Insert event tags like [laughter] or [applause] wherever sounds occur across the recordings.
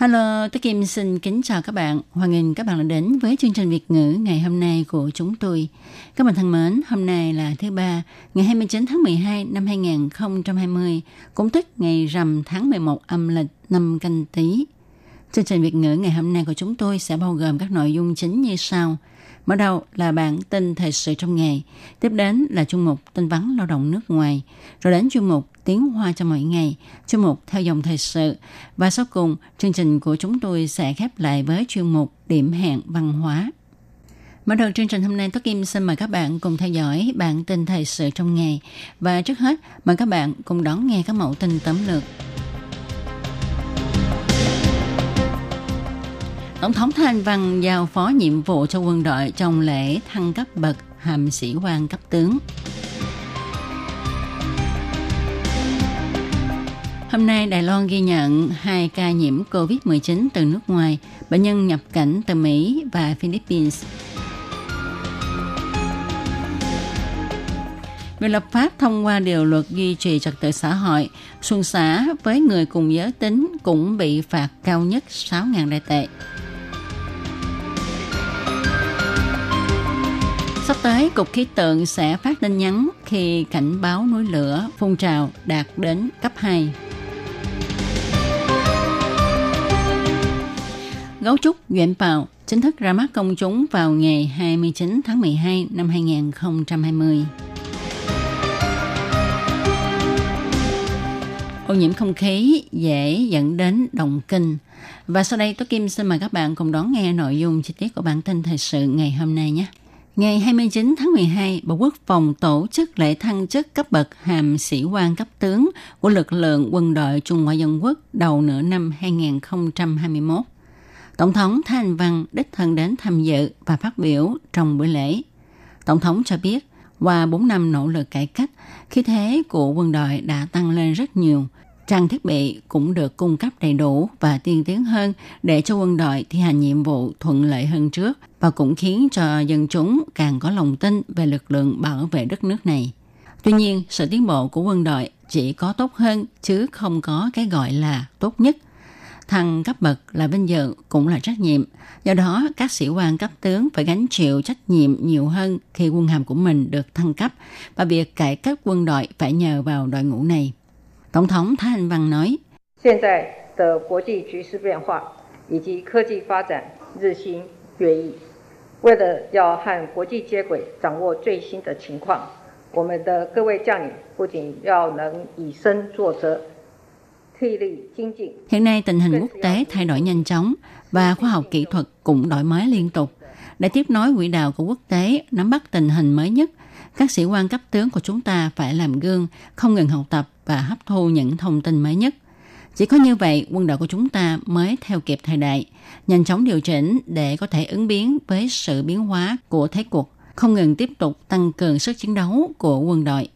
Hello, tôi Kim xin kính chào các bạn. Hoan nghênh các bạn đã đến với chương trình Việt ngữ ngày hôm nay của chúng tôi. Các bạn thân mến, hôm nay là thứ ba, ngày 29 tháng 12 năm 2020, cũng tức ngày rằm tháng 11 âm lịch năm canh tí. Chương trình Việt ngữ ngày hôm nay của chúng tôi sẽ bao gồm các nội dung chính như sau. Mở đầu là bản tin thời sự trong ngày, tiếp đến là chuyên mục tin vắn lao động nước ngoài, rồi đến chuyên mục tiếng hoa cho mỗi ngày, chuyên mục theo dòng thời sự và sau cùng chương trình của chúng tôi sẽ khép lại với chuyên mục điểm hẹn văn hóa. Mở đầu chương trình hôm nay, tôi Kim xin mời các bạn cùng theo dõi bản tin thời sự trong ngày. Và trước hết, mời các bạn cùng đón nghe các mẫu tin tóm lược. Tổng thống Thanh Văn giao phó nhiệm vụ cho quân đội trong lễ thăng cấp bậc hàm sĩ quan cấp tướng. Hôm nay, Đài Loan ghi nhận hai ca nhiễm COVID-19 từ nước ngoài, bệnh nhân nhập cảnh từ Mỹ và Philippines. Việc lập pháp thông qua điều luật duy trì trật tự xã hội, xuân xã với người cùng giới tính cũng bị phạt cao nhất 6.000 đại tệ. Sắp tới, Cục Khí tượng sẽ phát tin nhắn khi cảnh báo núi lửa phun trào đạt đến cấp 2. Gấu trúc Duyện Bào chính thức ra mắt công chúng vào ngày 29 tháng 12 năm 2020. Ô nhiễm không khí dễ dẫn đến động kinh. Và sau đây, Tố Kim xin mời các bạn cùng đón nghe nội dung chi tiết của bản tin thời sự ngày hôm nay nhé. Ngày 29 tháng 12, Bộ Quốc phòng tổ chức lễ thăng chức cấp bậc hàm sĩ quan cấp tướng của lực lượng quân đội Trung Hoa Dân Quốc đầu nửa năm 2021. Tổng thống Thanh Văn đích thân đến tham dự và phát biểu trong buổi lễ. Tổng thống cho biết, qua 4 năm nỗ lực cải cách, khí thế của quân đội đã tăng lên rất nhiều. Trang thiết bị cũng được cung cấp đầy đủ và tiên tiến hơn để cho quân đội thi hành nhiệm vụ thuận lợi hơn trước và cũng khiến cho dân chúng càng có lòng tin về lực lượng bảo vệ đất nước này. Tuy nhiên, sự tiến bộ của quân đội chỉ có tốt hơn chứ không có cái gọi là tốt nhất – thăng cấp bậc là vinh dự cũng là trách nhiệm. Do đó, các sĩ quan cấp tướng phải gánh chịu trách nhiệm nhiều hơn khi quân hàm của mình được thăng cấp và việc cải cách quân đội phải nhờ vào đội ngũ này. Tổng thống Thái Anh Văn nói, Hiện tại的国际局势变化以及科技发展日新月异，为了要和国际接轨，掌握最新的情况，我们的各位将领不仅要能以身作则， Hiện nay tình hình quốc tế thay đổi nhanh chóng và khoa học kỹ thuật cũng đổi mới liên tục. Để tiếp nối quỹ đạo của quốc tế, nắm bắt tình hình mới nhất, các sĩ quan cấp tướng của chúng ta phải làm gương, không ngừng học tập và hấp thu những thông tin mới nhất. Chỉ có như vậy, quân đội của chúng ta mới theo kịp thời đại, nhanh chóng điều chỉnh để có thể ứng biến với sự biến hóa của thế cuộc, không ngừng tiếp tục tăng cường sức chiến đấu của quân đội.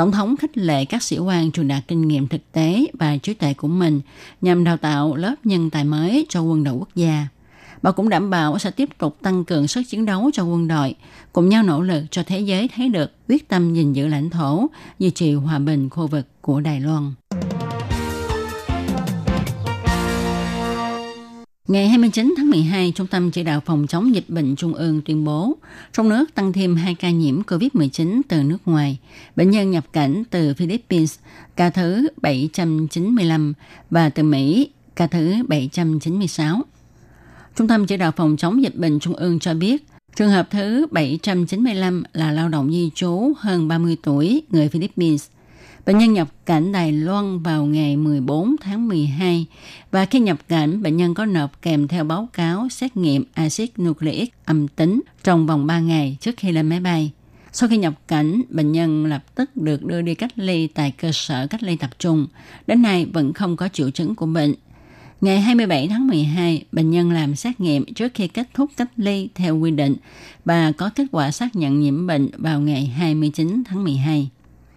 Tổng thống khích lệ các sĩ quan truyền đạt kinh nghiệm thực tế và trí tuệ của mình nhằm đào tạo lớp nhân tài mới cho quân đội quốc gia. Bà cũng đảm bảo sẽ tiếp tục tăng cường sức chiến đấu cho quân đội, cùng nhau nỗ lực cho thế giới thấy được quyết tâm gìn giữ lãnh thổ, duy trì hòa bình khu vực của Đài Loan. Ngày 29 tháng 12, Trung tâm Chỉ đạo Phòng chống dịch bệnh Trung ương tuyên bố, trong nước tăng thêm 2 ca nhiễm COVID-19 từ nước ngoài. Bệnh nhân nhập cảnh từ Philippines, ca thứ 795, và từ Mỹ, ca thứ 796. Trung tâm Chỉ đạo Phòng chống dịch bệnh Trung ương cho biết, trường hợp thứ 795 là lao động di trú hơn 30 tuổi, người Philippines – Bệnh nhân nhập cảnh Đài Loan vào ngày 14 tháng 12 và khi nhập cảnh, bệnh nhân có nộp kèm theo báo cáo xét nghiệm axit nucleic âm tính trong vòng 3 ngày trước khi lên máy bay. Sau khi nhập cảnh, bệnh nhân lập tức được đưa đi cách ly tại cơ sở cách ly tập trung. Đến nay vẫn không có triệu chứng của bệnh. Ngày 27 tháng 12, bệnh nhân làm xét nghiệm trước khi kết thúc cách ly theo quy định và có kết quả xác nhận nhiễm bệnh vào ngày 29 tháng 12.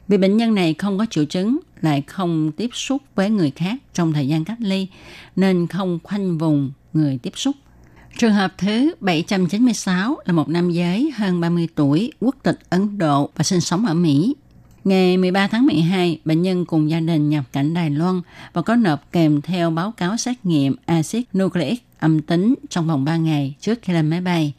Vì bệnh nhân này không có triệu chứng, lại không tiếp xúc với người khác trong thời gian cách ly, nên không khoanh vùng người tiếp xúc. Trường hợp thứ 796 là một nam giới hơn 30 tuổi, quốc tịch Ấn Độ và sinh sống ở Mỹ. Ngày 13 tháng 12, bệnh nhân cùng gia đình nhập cảnh Đài Loan và có nộp kèm theo báo cáo xét nghiệm axit nucleic âm tính trong vòng 3 ngày trước khi lên máy bay.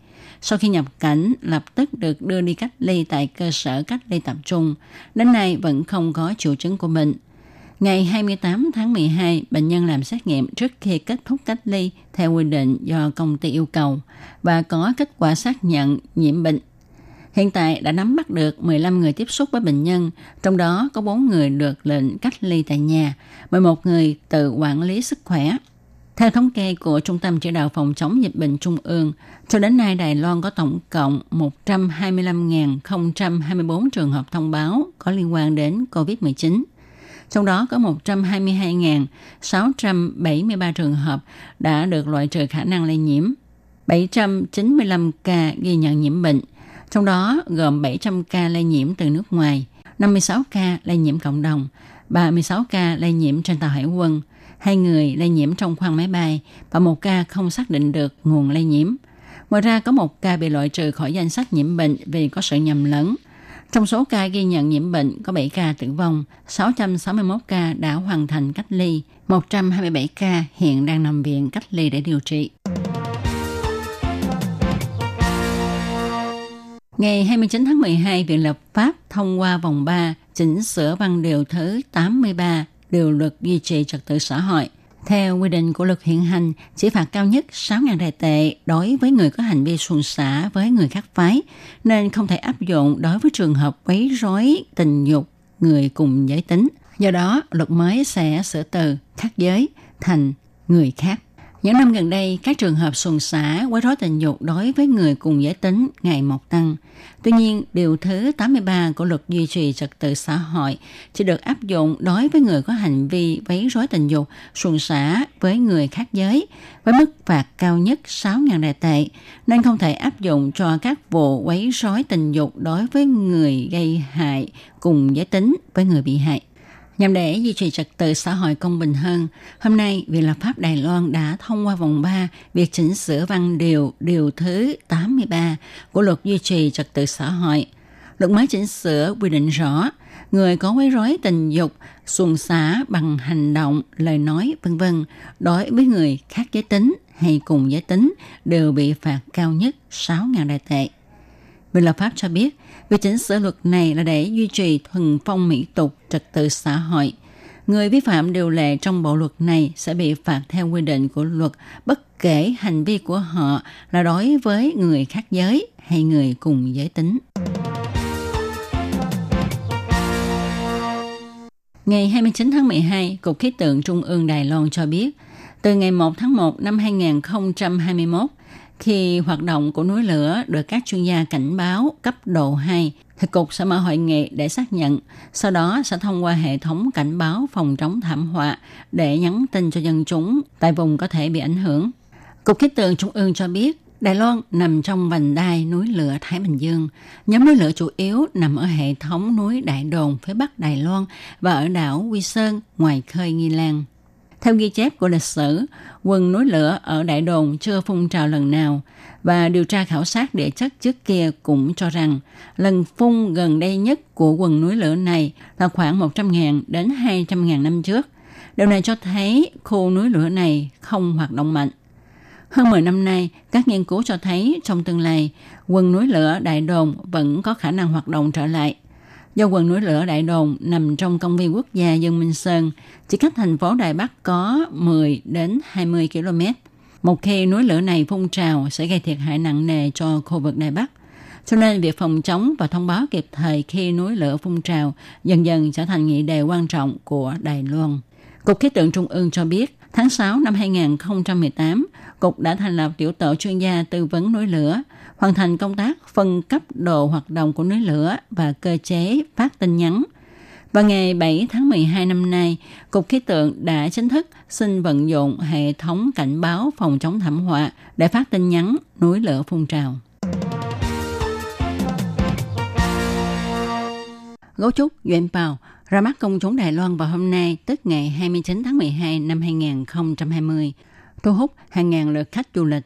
Sau khi nhập cảnh, lập tức được đưa đi cách ly tại cơ sở cách ly tập trung. Đến nay vẫn không có triệu chứng của bệnh. Ngày 28 tháng 12, bệnh nhân làm xét nghiệm trước khi kết thúc cách ly theo quy định do công ty yêu cầu và có kết quả xác nhận nhiễm bệnh. Hiện tại đã nắm bắt được 15 người tiếp xúc với bệnh nhân, trong đó có 4 người được lệnh cách ly tại nhà, 11 người tự quản lý sức khỏe. Theo thống kê của Trung tâm Chỉ đạo Phòng chống dịch bệnh Trung ương, cho đến nay Đài Loan có tổng cộng 125.024 trường hợp thông báo có liên quan đến COVID-19 trong đó có 122.673 trường hợp đã được loại trừ khả năng lây nhiễm. 795 ca ghi nhận nhiễm bệnh, trong đó gồm 700 ca lây nhiễm từ nước ngoài, 56 ca lây nhiễm cộng đồng, 36 ca lây nhiễm trên tàu hải quân, hai người lây nhiễm trong khoang máy bay và một ca không xác định được nguồn lây nhiễm. Ngoài ra có một ca bị loại trừ khỏi danh sách nhiễm bệnh vì có sự nhầm lẫn trong số ca ghi nhận nhiễm bệnh có 7 ca tử vong, 661 ca đã hoàn thành cách ly, 127 ca hiện đang nằm viện cách ly để điều trị. Ngày 29 tháng 12, Viện lập pháp thông qua vòng 3 chỉnh sửa văn điều thứ 83 điều luật duy trì trật tự xã hội – theo quy định của luật hiện hành, chỉ phạt cao nhất 6.000 đại tệ đối với người có hành vi xuồng xả với người khác phái, nên không thể áp dụng đối với trường hợp quấy rối tình dục người cùng giới tính. Do đó, luật mới sẽ sửa từ khác giới thành người khác. Những năm gần đây, các trường hợp xuồng xả quấy rối tình dục đối với người cùng giới tính ngày một tăng. Tuy nhiên, điều thứ 83 của luật duy trì trật tự xã hội chỉ được áp dụng đối với người có hành vi quấy rối tình dục, xuồng xả với người khác giới, với mức phạt cao nhất 6.000 đại tệ, nên không thể áp dụng cho các vụ quấy rối tình dục đối với người gây hại cùng giới tính với người bị hại. Nhằm để duy trì trật tự xã hội công bình hơn, hôm nay Viện lập pháp Đài Loan đã thông qua vòng 3 việc chỉnh sửa văn điều điều thứ 83 của luật duy trì trật tự xã hội. Luật mới chỉnh sửa quy định rõ người có quấy rối tình dục, xuồng xả bằng hành động, lời nói, vân vân đối với người khác giới tính hay cùng giới tính đều bị phạt cao nhất 6.000 đại tệ. Viện lập pháp cho biết, Việc chỉnh sửa luật này là để duy trì thuần phong mỹ tục trật tự xã hội. Người vi phạm điều lệ trong bộ luật này sẽ bị phạt theo quy định của luật bất kể hành vi của họ là đối với người khác giới hay người cùng giới tính. Ngày 29 tháng 12, Cục Khí tượng Trung ương Đài Loan cho biết, từ ngày 1 tháng 1 năm 2021, khi hoạt động của núi lửa được các chuyên gia cảnh báo cấp độ 2, thì Cục sẽ mở hội nghị để xác nhận, sau đó sẽ thông qua hệ thống cảnh báo phòng chống thảm họa để nhắn tin cho dân chúng tại vùng có thể bị ảnh hưởng. Cục khí tượng Trung ương cho biết, Đài Loan nằm trong vành đai núi lửa Thái Bình Dương. Nhóm núi lửa chủ yếu nằm ở hệ thống núi Đại Đồn phía bắc Đài Loan và ở đảo Quy Sơn ngoài khơi Nghi Lan. Theo ghi chép của lịch sử, quần núi lửa ở Đại Đồn chưa phun trào lần nào và điều tra khảo sát địa chất trước kia cũng cho rằng lần phun gần đây nhất của quần núi lửa này là khoảng 100.000 đến 200.000 năm trước. Điều này cho thấy khu núi lửa này không hoạt động mạnh. Hơn 10 năm nay, các nghiên cứu cho thấy trong tương lai, quần núi lửa Đại Đồn vẫn có khả năng hoạt động trở lại do quần núi lửa Đại Đồn nằm trong công viên quốc gia Dương Minh Sơn, chỉ cách thành phố Đài Bắc có 10 đến 20 km. Một khi núi lửa này phun trào sẽ gây thiệt hại nặng nề cho khu vực Đài Bắc. Cho nên việc phòng chống và thông báo kịp thời khi núi lửa phun trào dần dần trở thành nghị đề quan trọng của Đài Loan. Cục Khí tượng Trung ương cho biết, tháng 6 năm 2018, Cục đã thành lập tiểu tổ chuyên gia tư vấn núi lửa – hoàn thành công tác phân cấp độ hoạt động của núi lửa và cơ chế phát tin nhắn. Và ngày 7 tháng 12 năm nay, Cục Khí tượng đã chính thức xin vận dụng hệ thống cảnh báo phòng chống thảm họa để phát tin nhắn núi lửa phun trào. Gấu trúc Duyện Bào ra mắt công chúng Đài Loan vào hôm nay, tức ngày 29 tháng 12 năm 2020, thu hút hàng ngàn lượt khách du lịch.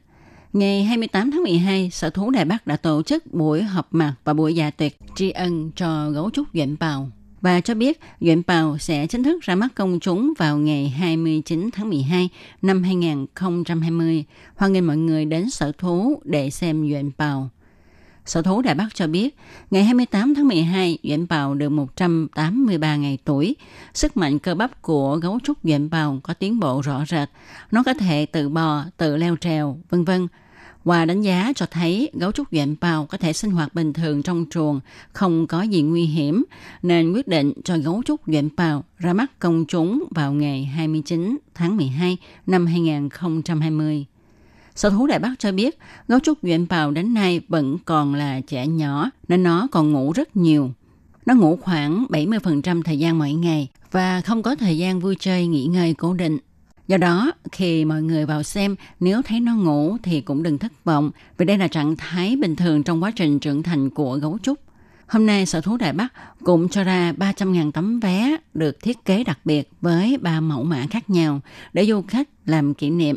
Ngày 28 tháng 12, Sở Thú Đài Bắc đã tổ chức buổi họp mặt và buổi dạ tuyệt tri ân cho gấu trúc Duyện Bào và cho biết Duyện Bào sẽ chính thức ra mắt công chúng vào ngày 29 tháng 12 năm 2020. Hoan nghênh mọi người đến sở thú để xem Duyện Bào. Sở thú Đài Bắc cho biết, ngày 28 tháng 12, Duyện Bào được 183 ngày tuổi. Sức mạnh cơ bắp của gấu trúc Duyện Bào có tiến bộ rõ rệt. Nó có thể tự bò, tự leo trèo, vân vân. Qua đánh giá cho thấy gấu trúc Duyện bào có thể sinh hoạt bình thường trong chuồng, không có gì nguy hiểm, nên quyết định cho gấu trúc Duyện bào ra mắt công chúng vào ngày 29 tháng 12 năm 2020. Sở thú Đại Bắc cho biết, gấu trúc Nguyễn bào đến nay vẫn còn là trẻ nhỏ, nên nó còn ngủ rất nhiều. Nó ngủ khoảng 70% thời gian mỗi ngày và không có thời gian vui chơi nghỉ ngơi cố định. Do đó, khi mọi người vào xem, nếu thấy nó ngủ thì cũng đừng thất vọng, vì đây là trạng thái bình thường trong quá trình trưởng thành của gấu trúc. Hôm nay, Sở Thú Đại Bắc cũng cho ra 300.000 tấm vé được thiết kế đặc biệt với ba mẫu mã khác nhau để du khách làm kỷ niệm.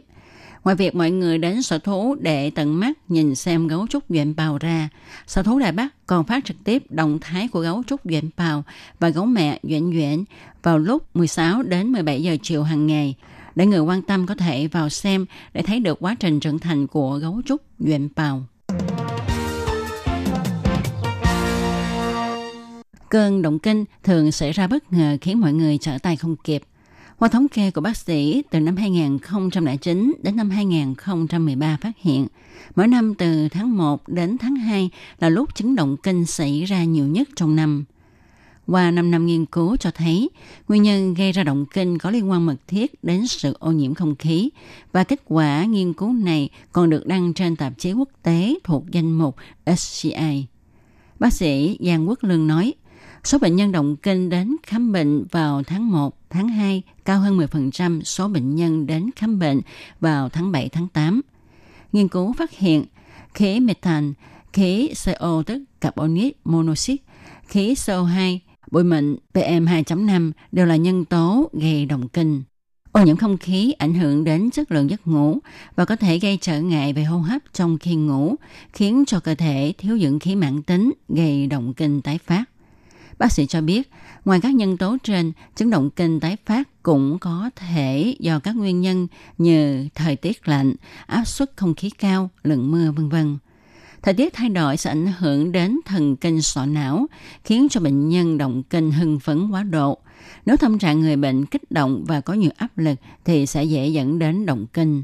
Ngoài việc mọi người đến sở thú để tận mắt nhìn xem gấu trúc duyện bào ra, sở thú Đài Bắc còn phát trực tiếp động thái của gấu trúc duyện bào và gấu mẹ duyện duyện vào lúc 16 đến 17 giờ chiều hàng ngày – để người quan tâm có thể vào xem để thấy được quá trình trưởng thành của gấu trúc duyện bào. Cơn động kinh thường xảy ra bất ngờ khiến mọi người trở tay không kịp. Qua thống kê của bác sĩ, từ năm 2009 đến năm 2013 phát hiện, mỗi năm từ tháng 1 đến tháng 2 là lúc chứng động kinh xảy ra nhiều nhất trong năm. Qua 5 năm nghiên cứu cho thấy, nguyên nhân gây ra động kinh có liên quan mật thiết đến sự ô nhiễm không khí và kết quả nghiên cứu này còn được đăng trên tạp chí quốc tế thuộc danh mục SCI. Bác sĩ Giang Quốc Lương nói, số bệnh nhân động kinh đến khám bệnh vào tháng 1, tháng 2 cao hơn 10% số bệnh nhân đến khám bệnh vào tháng 7, tháng 8. Nghiên cứu phát hiện khí methane, khí CO tức carbonic monoxide, khí CO2 bụi mịn PM2.5 đều là nhân tố gây động kinh. Ô nhiễm không khí ảnh hưởng đến chất lượng giấc ngủ và có thể gây trở ngại về hô hấp trong khi ngủ, khiến cho cơ thể thiếu dưỡng khí mãn tính, gây động kinh tái phát. Bác sĩ cho biết, ngoài các nhân tố trên, chứng động kinh tái phát cũng có thể do các nguyên nhân như thời tiết lạnh, áp suất không khí cao, lượng mưa vân vân. Thời tiết thay đổi sẽ ảnh hưởng đến thần kinh sọ não, khiến cho bệnh nhân động kinh hưng phấn quá độ. Nếu tâm trạng người bệnh kích động và có nhiều áp lực thì sẽ dễ dẫn đến động kinh.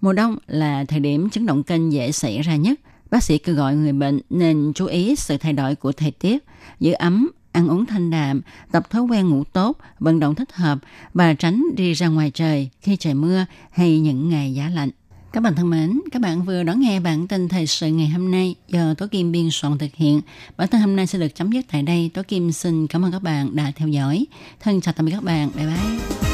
Mùa đông là thời điểm chứng động kinh dễ xảy ra nhất. Bác sĩ kêu gọi người bệnh nên chú ý sự thay đổi của thời tiết, giữ ấm, ăn uống thanh đạm, tập thói quen ngủ tốt, vận động thích hợp và tránh đi ra ngoài trời khi trời mưa hay những ngày giá lạnh. Các bạn thân mến, các bạn vừa đón nghe bản tin thời sự ngày hôm nay do Tố Kim biên soạn thực hiện. Bản tin hôm nay sẽ được chấm dứt tại đây. Tố Kim xin cảm ơn các bạn đã theo dõi. Thân chào tạm biệt các bạn. Bye bye.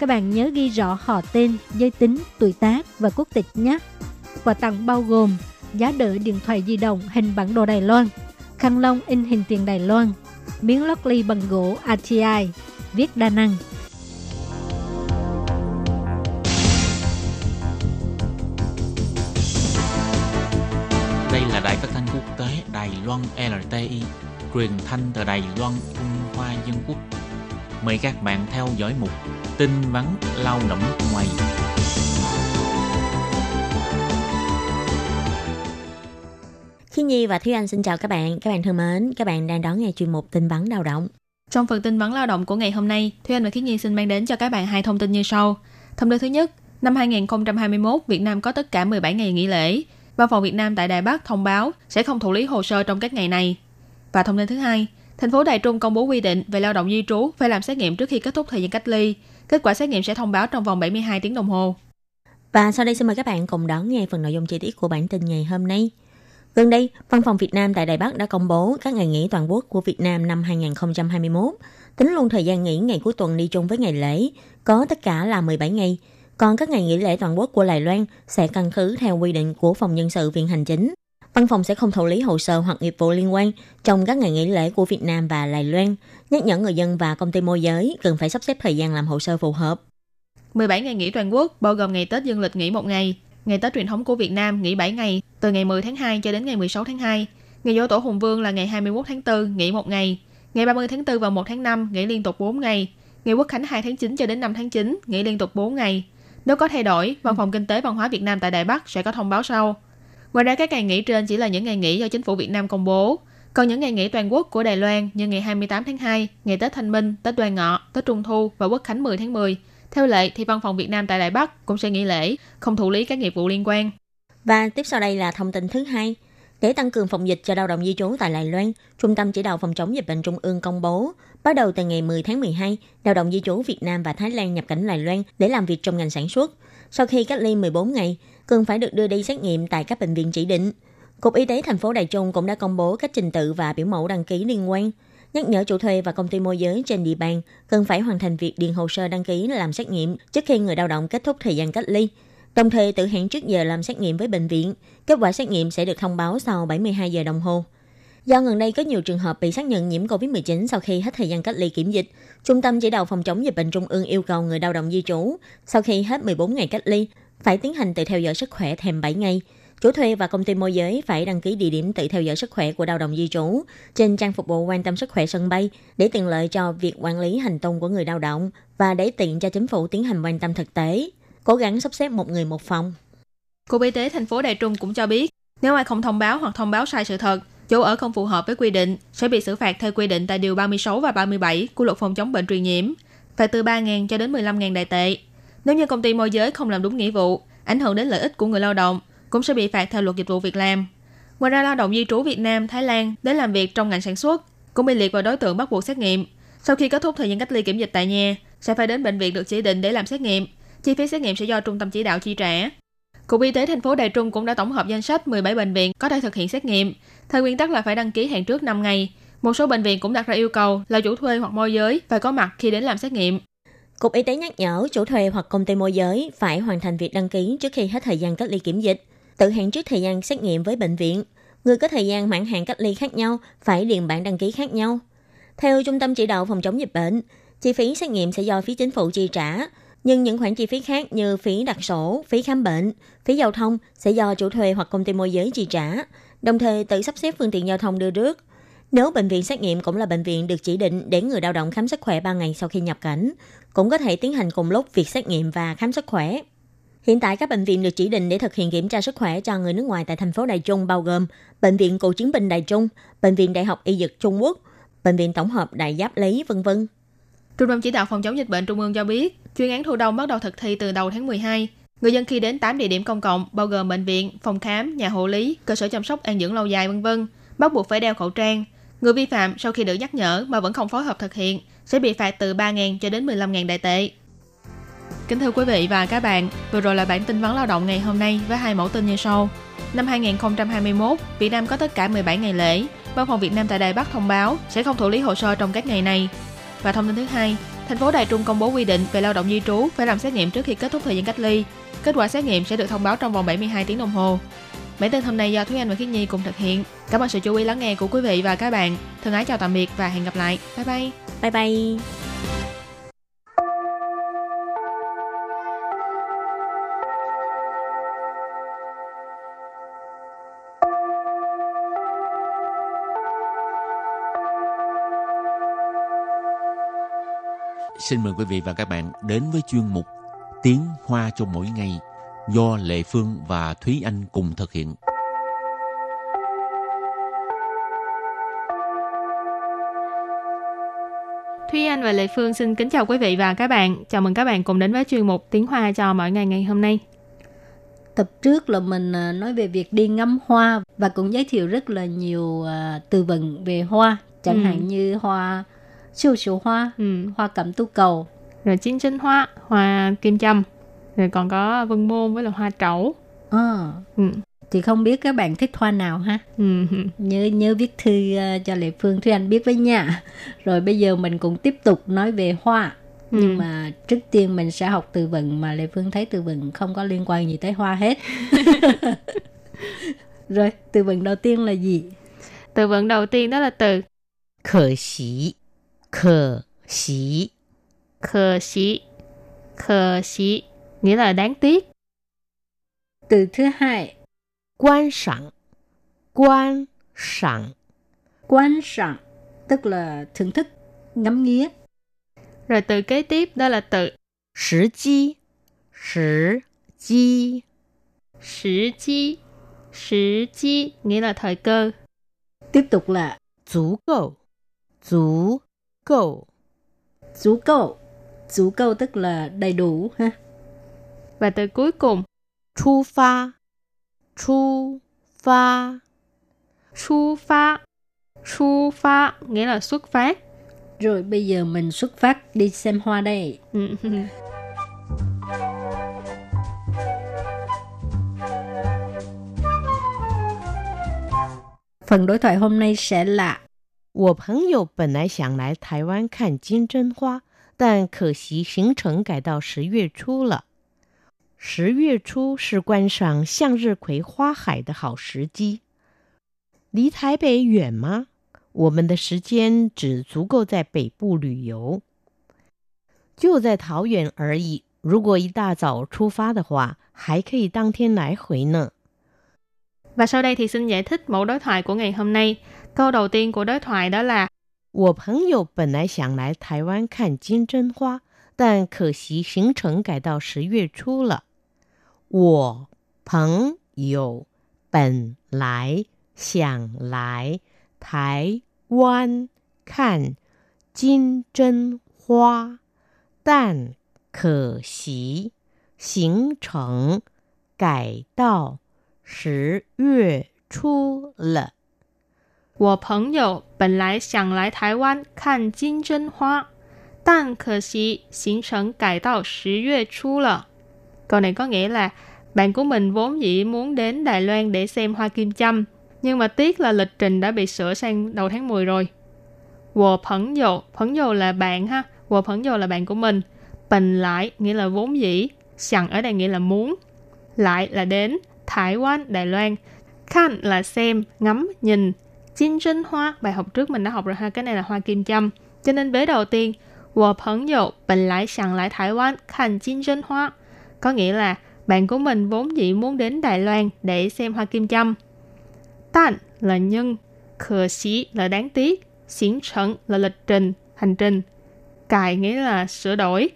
Các bạn nhớ ghi rõ họ tên, giới tính, tuổi tác và quốc tịch nhé. Quà tặng bao gồm giá đỡ điện thoại di động hình bản đồ Đài Loan, khăn lông in hình tiền Đài Loan, miếng lót ly bằng gỗ ATI, viết đa năng. Đây là đài phát thanh quốc tế Đài Loan LTI, truyền thanh từ Đài Loan, Trung Hoa Dân Quốc. Mời các bạn theo dõi mục tin vắn lao động ngoài. Khi Nhi và Thúy Anh xin chào các bạn. Các bạn thân mến, các bạn đang đón nghe chuyên mục tin vắn lao động. Trong phần tin vắn lao động của ngày hôm nay, Thúy Anh và Khiết Nhi xin mang đến cho các bạn hai thông tin như sau. Thông tin thứ nhất, năm 2021, Việt Nam có tất cả 17 ngày nghỉ lễ. Văn phòng Việt Nam tại Đài Bắc thông báo sẽ không thụ lý hồ sơ trong các ngày này. Và thông tin thứ hai, thành phố Đài Trung công bố quy định về lao động di trú phải làm xét nghiệm trước khi kết thúc thời gian cách ly. Kết quả xét nghiệm sẽ thông báo trong vòng 72 tiếng đồng hồ. Và sau đây xin mời các bạn cùng đón nghe phần nội dung chi tiết của bản tin ngày hôm nay. Gần đây, Văn phòng Việt Nam tại Đài Bắc đã công bố các ngày nghỉ toàn quốc của Việt Nam năm 2021. Tính luôn thời gian nghỉ ngày cuối tuần đi chung với ngày lễ, có tất cả là 17 ngày. Còn các ngày nghỉ lễ toàn quốc của Đài Loan sẽ căn cứ theo quy định của Phòng Nhân sự Viện Hành Chính. Văn phòng sẽ không thụ lý hồ sơ hoặc nghiệp vụ liên quan trong các ngày nghỉ lễ của Việt Nam và Đài Loan, nhắc nhở người dân và công ty môi giới cần phải sắp xếp thời gian làm hồ sơ phù hợp. 17 ngày nghỉ toàn quốc bao gồm ngày Tết dương lịch nghỉ một ngày, ngày Tết truyền thống của Việt Nam nghỉ 7 ngày, từ ngày 10 tháng 2 cho đến ngày 16 tháng 2. Ngày Dỗ Tổ Hùng Vương là ngày 21 tháng 4 nghỉ một ngày, ngày 30 tháng 4 và 1 tháng 5 nghỉ liên tục 4 ngày, ngày Quốc khánh 2 tháng 9 cho đến 5 tháng 9 nghỉ liên tục 4 ngày. Nếu có thay đổi, Văn phòng Kinh tế Văn hóa Việt Nam tại Đài Bắc sẽ có thông báo sau. Ngoài ra các ngày nghỉ trên chỉ là những ngày nghỉ do chính phủ Việt Nam công bố. Còn những ngày nghỉ toàn quốc của Đài Loan như ngày 28 tháng 2, ngày Tết Thanh Minh, Tết Đoan Ngọ, Tết Trung Thu và Quốc khánh 10 tháng 10. Theo lệ thì Văn phòng Việt Nam tại Đài Bắc cũng sẽ nghỉ lễ, không thụ lý các nghiệp vụ liên quan. Và tiếp sau đây là thông tin thứ hai. Để tăng cường phòng dịch cho lao động di trú tại Đài Loan, Trung tâm Chỉ đạo Phòng chống dịch bệnh Trung ương công bố, bắt đầu từ ngày 10 tháng 12, lao động di trú Việt Nam và Thái Lan nhập cảnh Đài Loan để làm việc trong ngành sản xuất. Sau khi cách ly 14 ngày, cần phải được đưa đi xét nghiệm tại các bệnh viện chỉ định. Cục Y tế thành phố Đài Trung cũng đã công bố các trình tự và biểu mẫu đăng ký liên quan, nhắc nhở chủ thuê và công ty môi giới trên địa bàn cần phải hoàn thành việc điền hồ sơ đăng ký làm xét nghiệm trước khi người lao động kết thúc thời gian cách ly. Đồng thời tự hẹn trước giờ làm xét nghiệm với bệnh viện, kết quả xét nghiệm sẽ được thông báo sau 72 giờ đồng hồ. Do gần đây có nhiều trường hợp bị xác nhận nhiễm COVID-19 sau khi hết thời gian cách ly kiểm dịch, Trung tâm Chỉ đạo Phòng chống dịch bệnh Trung ương yêu cầu người lao động di trú sau khi hết 14 ngày cách ly phải tiến hành tự theo dõi sức khỏe thêm 7 ngày. Chủ thuê và công ty môi giới phải đăng ký địa điểm tự theo dõi sức khỏe của lao động di trú trên trang phục vụ quan tâm sức khỏe sân bay để tiện lợi cho việc quản lý hành tung của người lao động và để tiện cho chính phủ tiến hành quan tâm thực tế. Cố gắng sắp xếp một người một phòng. Cục Y tế thành phố Đài Trung cũng cho biết, nếu ai không thông báo hoặc thông báo sai sự thật, chỗ ở không phù hợp với quy định sẽ bị xử phạt theo quy định tại điều 36 và 37 của luật phòng chống bệnh truyền nhiễm, phạt từ 3.000 cho đến 15.000 đại tệ. Nếu như công ty môi giới không làm đúng nghĩa vụ, ảnh hưởng đến lợi ích của người lao động, cũng sẽ bị phạt theo luật dịch vụ việc làm. Ngoài ra lao động di trú Việt Nam, Thái Lan đến làm việc trong ngành sản xuất cũng bị liệt vào đối tượng bắt buộc xét nghiệm. Sau khi kết thúc thời gian cách ly kiểm dịch tại nhà, sẽ phải đến bệnh viện được chỉ định để làm xét nghiệm. Chi phí xét nghiệm sẽ do trung tâm chỉ đạo chi trả. Cục Y tế thành phố Đài Trung cũng đã tổng hợp danh sách 17 bệnh viện có thể thực hiện xét nghiệm. Theo nguyên tắc là phải đăng ký hẹn trước 5 ngày. Một số bệnh viện cũng đặt ra yêu cầu là chủ thuê hoặc môi giới phải có mặt khi đến làm xét nghiệm. Cục Y tế nhắc nhở chủ thuê hoặc công ty môi giới phải hoàn thành việc đăng ký trước khi hết thời gian cách ly kiểm dịch, tự hẹn trước thời gian xét nghiệm với bệnh viện. Người có thời gian mãn hạn cách ly khác nhau phải điền bản đăng ký khác nhau. Theo Trung tâm Chỉ đạo Phòng chống dịch bệnh, chi phí xét nghiệm sẽ do phía chính phủ chi trả, nhưng những khoản chi phí khác như phí đặt sổ, phí khám bệnh, phí giao thông sẽ do chủ thuê hoặc công ty môi giới chi trả, đồng thời tự sắp xếp phương tiện giao thông đưa rước. Nếu bệnh viện xét nghiệm cũng là bệnh viện được chỉ định để người lao động khám sức khỏe 3 ngày sau khi nhập cảnh, cũng có thể tiến hành cùng lúc việc xét nghiệm và khám sức khỏe. Hiện tại các bệnh viện được chỉ định để thực hiện kiểm tra sức khỏe cho người nước ngoài tại thành phố Đài Trung bao gồm Bệnh viện Cựu chiến binh Đài Trung, Bệnh viện Đại học Y Dược Trung Quốc, Bệnh viện Tổng hợp Đại Giáp Lý, vân vân. Trung tâm chỉ đạo phòng chống dịch bệnh Trung ương cho biết, chuyên án thu đông bắt đầu thực thi từ đầu tháng 12. Người dân khi đến 8 địa điểm công cộng bao gồm bệnh viện, phòng khám, nhà hộ lý, cơ sở chăm sóc an dưỡng lâu dài vân vân, bắt buộc phải đeo khẩu trang. Người vi phạm sau khi được nhắc nhở mà vẫn không phối hợp thực hiện sẽ bị phạt từ 3.000 cho đến 15.000 đại tệ. Kính thưa quý vị và các bạn, vừa rồi là bản tin vấn lao động ngày hôm nay với hai mẫu tin như sau. Năm 2021, Việt Nam có tất cả 17 ngày lễ. Văn phòng Việt Nam tại Đài Bắc thông báo sẽ không thụ lý hồ sơ trong các ngày này. Và thông tin thứ hai, thành phố Đài Trung công bố quy định về lao động di trú phải làm xét nghiệm trước khi kết thúc thời gian cách ly. Kết quả xét nghiệm sẽ được thông báo trong vòng 72 tiếng đồng hồ. Bản tin hôm nay do Thúy Anh và Khiết Nhi cùng thực hiện. Cảm ơn sự chú ý lắng nghe của quý vị và các bạn. Thân ái chào tạm biệt và hẹn gặp lại. Bye bye. Bye bye. Xin mời quý vị và các bạn đến với chuyên mục Tiếng Hoa cho mỗi ngày do Lệ Phương và Thúy Anh cùng thực hiện. Thúy Anh và Lệ Phương xin kính chào quý vị và các bạn. Chào mừng các bạn cùng đến với chuyên mục Tiếng Hoa cho mỗi ngày ngày hôm nay. Tập trước là mình à, nói về việc đi ngắm hoa và cũng giới thiệu rất là nhiều à, từ vựng về hoa, chẳng Ừ. hạn như hoa siêu siêu hoa, Ừ. hoa cẩm tú cầu. Rồi chín chính hoa, hoa kim châm rồi còn có vân môn với là hoa trấu ờ. Ừ. thì không biết các bạn thích hoa nào ha? Ừ. nhớ nhớ viết thư ờ, cho lệ phương thúy anh biết với nha. Rồi bây giờ mình cũng tiếp tục nói về hoa. Ừ. nhưng mà trước tiên mình sẽ học từ vựng mà lệ phương thấy từ vựng không có liên quan gì tới hoa hết. [laughs] Rồi từ vựng đầu tiên là gì? Từ vựng đầu tiên đó là từ khờ xí khờ xí khờ xí khờ xí nghĩa là đáng tiếc. Từ thứ hai, 观赏，观赏， quan sát, tức là thưởng thức, ngắm nghía. Rồi từ kế tiếp đó là từ 时机，时机， sử chi. Sử chi nghĩa là thời cơ. Tiếp tục là 足够，足够， chú cầu. Chú cầu tức là đầy đủ ha. Và từ cuối cùng 出发，出发， Chu pha. Chu pha nghĩa là xuất phát. Rồi bây giờ mình xuất phát đi xem hoa đây. Ừ. Phần đối thoại hôm nay sẽ là 我朋友本来想来台湾看金针花，但可惜行程改到十月初了。 十月初是观赏向日葵花海的好时机。离台北远吗？我们的时间只足够在北部旅游，就在桃园而已。如果一大早出发的话，还可以当天来回呢。 Và sau đây thì xin giải thích mẫu đối thoại của ngày hôm nay. Câu đầu tiên của đối thoại đó là 我朋友本来想来台湾看金针花，但可惜行程改到十月初了。 我朋友本来想来台湾看金针花，但可惜行程改到十月初了。我朋友本来想来台湾看金针花，但可惜行程改到十月初了。Câu này có nghĩa là bạn của mình vốn dĩ muốn đến Đài Loan để xem hoa kim châm, nhưng mà tiếc là lịch trình đã bị sửa sang đầu tháng 10 rồi. Wo phẫn dồ, phẫn dồ là bạn ha, wo phẫn dồ là bạn của mình. Bình lại nghĩa là vốn dĩ, chẳng ở đây nghĩa là muốn. Lại là đến, Thái Quan, Đài Loan. Khan là xem, ngắm, nhìn. Chinh trinh hoa, bài học trước mình đã học rồi ha, cái này là hoa kim châm. Cho nên vế đầu tiên, wo phẫn dồ, bình lại chẳng lại Thái Quan, khan chinh trinh hoa. Có nghĩa là bạn của mình vốn dĩ muốn đến Đài Loan để xem hoa kim châm. Tan là nhân, khờ xí là đáng tiếc, xiển trận là lịch trình, hành trình. Cài nghĩa là sửa đổi.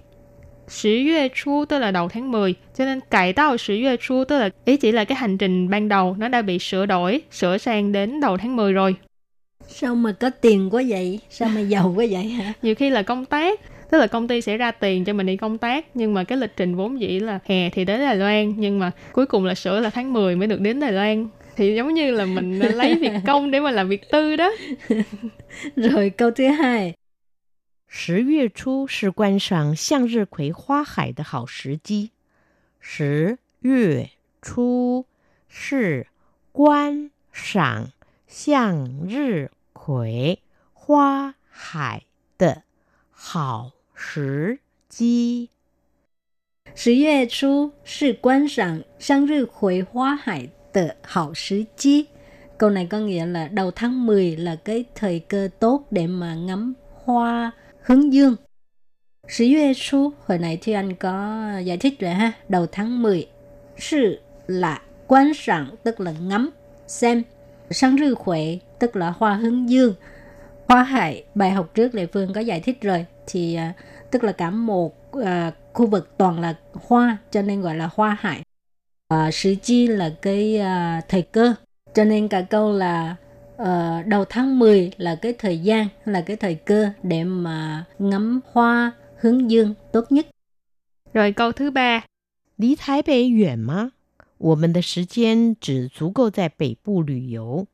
Sử yue chu tức là đầu tháng 10, cho nên cải tạo sử yue chu tức là ý chỉ là cái hành trình ban đầu nó đã bị sửa đổi, sửa sang đến đầu tháng 10 rồi. Sao mà có tiền quá vậy? Sao mà giàu quá vậy hả? Nhiều khi là công tác, tức là công ty sẽ ra tiền cho mình đi công tác nhưng mà cái lịch trình vốn dĩ là hè thì đến Đài Loan nhưng mà cuối cùng là sửa là tháng 10 mới được đến Đài Loan thì giống như là mình lấy [laughs] việc công để mà làm việc tư đó [laughs] Rồi câu thứ hai, 十月初是观赏向日葵花海的好时机。十月初是观赏向日葵花海的 好时机。十月初是观赏向日葵花海 tờ hảo sứ chi. Câu này có nghĩa là đầu tháng 10 là cái thời cơ tốt để mà ngắm hoa hướng dương. Sử yue su, hồi nãy thì anh có giải thích rồi ha, đầu tháng 10. Sự là quan sản, tức là ngắm, xem. Sang rư huệ, tức là hoa hướng dương. Hoa hải, bài học trước Lệ Phương có giải thích rồi, thì uh, tức là cả một uh, khu vực toàn là hoa, cho nên gọi là hoa hải. Uh, sử chi là cái uh, thời cơ, cho nên cả câu là uh, đầu tháng 10 là cái thời gian, là cái thời cơ để mà ngắm hoa hướng dương tốt nhất. Rồi câu thứ ba. 离台北远吗？我们的时间只足够在北部旅游。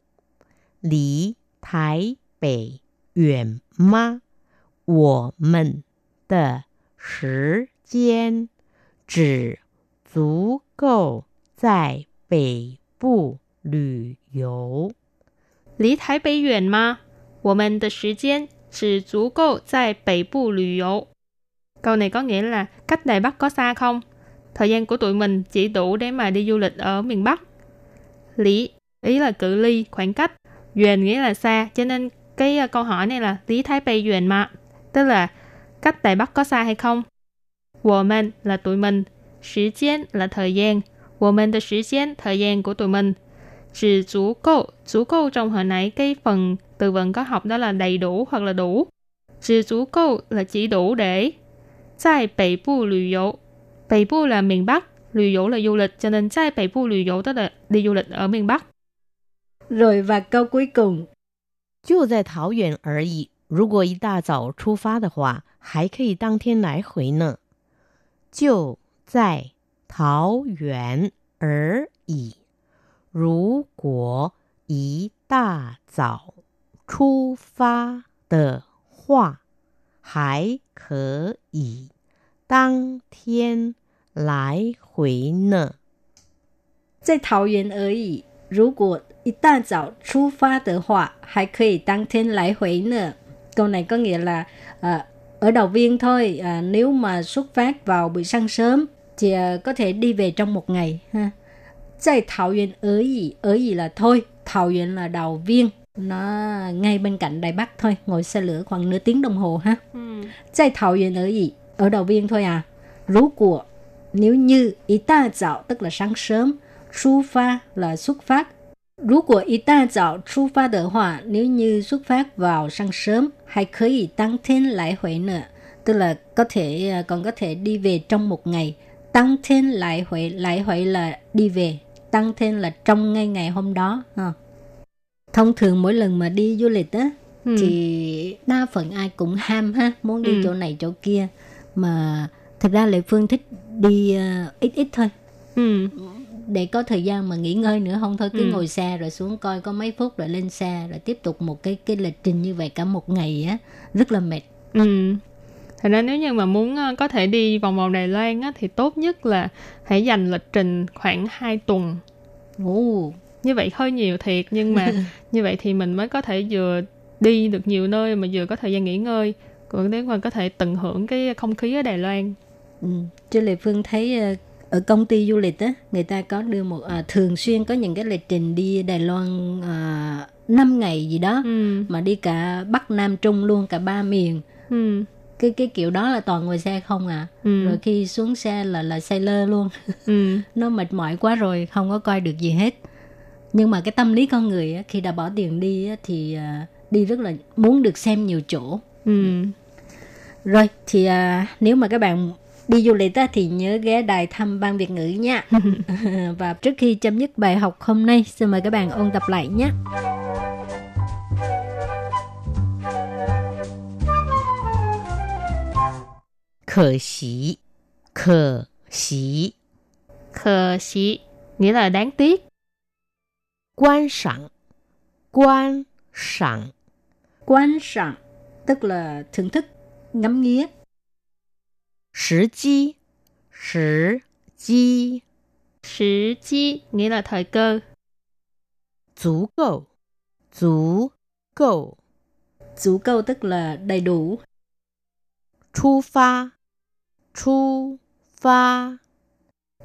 离台北远吗？ 我们的时间只足够在北部旅游。离台北远吗？我们的时间只足够在北部旅游。Câu này có nghĩa là cách Đài Bắc có xa không? Thời gian của tụi mình chỉ đủ để mà đi du lịch ở miền Bắc. Lý, ý là cự ly, khoảng cách. Duyên nghĩa là xa, cho nên cái uh, câu hỏi này là Lý Thái Bày Duyên mà. Tức là cách Đài Bắc có xa hay không? Wo men là tụi mình. Thời gian là thời gian. Wo men de thời gian, thời gian của tụi mình. Chỉ đủ cầu, đủ cầu trong hồi nãy cái phần từ vựng có học đó là đầy đủ hoặc là đủ. Chỉ đủ cầu là chỉ đủ để. Tại Bắc Bộ lưu 游 Bắc Bộ là miền Bắc, lưu 游 là du lịch, cho nên tại Bắc Bộ lưu 游 tức là đi du lịch ở miền Bắc. Rồi và câu cuối cùng. 就在桃园而已。 如果一大早出发的话，还可以当天来回呢。就在桃园而已。如果一大早出发的话，还可以当天来回呢。在桃园而已。如果一大早出发的话，还可以当天来回呢。Câu này có nghĩa là à, ở đầu viên thôi. À, nếu mà xuất phát vào buổi sáng sớm thì à, có thể đi về trong một ngày ha. Tại Thảo Nguyên ở gì? Ở gì là thôi. Thảo Nguyên là đầu viên. Nó ngay bên cạnh Đài Bắc thôi. Ngồi xe lửa khoảng nửa tiếng đồng hồ ha. Ừ. Tại Thảo Nguyên ở gì? Ở đầu viên thôi à. Rú của nếu như ý ta dạo tức là sáng sớm, xuất phát là xuất phát. Nếu của ý ta dạo xuất phát de hỏa, nếu như xuất phát vào sáng sớm, hay có thể tăng thêm lại huệ nữa. Tức là có thể còn có thể đi về trong một ngày. Tăng thêm lại huệ, lại huệ là đi về. Tăng thêm là trong ngay ngày hôm đó. Ha. Thông thường mỗi lần mà đi du lịch á, ừ. thì đa phần ai cũng ham ha, muốn đi ừ. chỗ này chỗ kia. Mà thật ra Lệ Phương thích đi uh, ít ít thôi. Ừ để có thời gian mà nghỉ ngơi nữa không thôi cứ ừ. ngồi xe rồi xuống coi có mấy phút rồi lên xe rồi tiếp tục một cái cái lịch trình như vậy cả một ngày á rất là mệt ừ Thật ra nếu như mà muốn ờ, có thể đi vòng vòng Đài Loan á, thì tốt nhất là hãy dành lịch trình khoảng 2 tuần. Ồ. Như vậy hơi nhiều thiệt nhưng mà [laughs] như vậy thì mình mới có thể vừa đi được nhiều nơi mà vừa có thời gian nghỉ ngơi còn nếu mà có thể tận hưởng cái không khí ở Đài Loan. Ừ. Chứ Lệ Phương thấy ờ, ở công ty du lịch á người ta có đưa một à, thường xuyên có những cái lịch trình đi Đài Loan à, 5 ngày gì đó ừ. mà đi cả Bắc Nam Trung luôn cả ba miền ừ. cái cái kiểu đó là toàn ngồi xe không à ừ. rồi khi xuống xe là là say lơ luôn [laughs] ừ. nó mệt mỏi quá rồi không có coi được gì hết nhưng mà cái tâm lý con người á, khi đã bỏ tiền đi á, thì à, đi rất là muốn được xem nhiều chỗ ừ. rồi thì à, nếu mà các bạn đi du lịch thì nhớ ghé đài thăm ban Việt ngữ nha. [laughs] [laughs] và trước khi chấm dứt bài học hôm nay, xin mời các bạn ôn tập lại nhé. Khở xí Khở xí Khở xí nghĩa là đáng tiếc. Quan sẵn Quan sẵn Quan sẵn tức là thưởng thức, ngắm nghía. 时机，时机，时机 nghĩa là thời cơ. 足够，足够，足够 tức là đầy đủ. 出发，出发，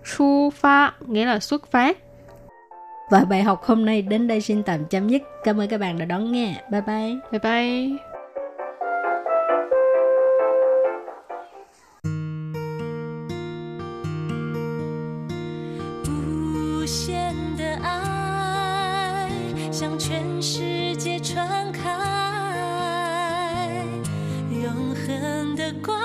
出发 nghĩa là xuất phát. Và bài học hôm nay đến đây xin tạm chấm dứt. Cảm ơn các bạn đã đón nghe. Bye bye. Bye bye. 无限的爱向全世界传开，永恒的光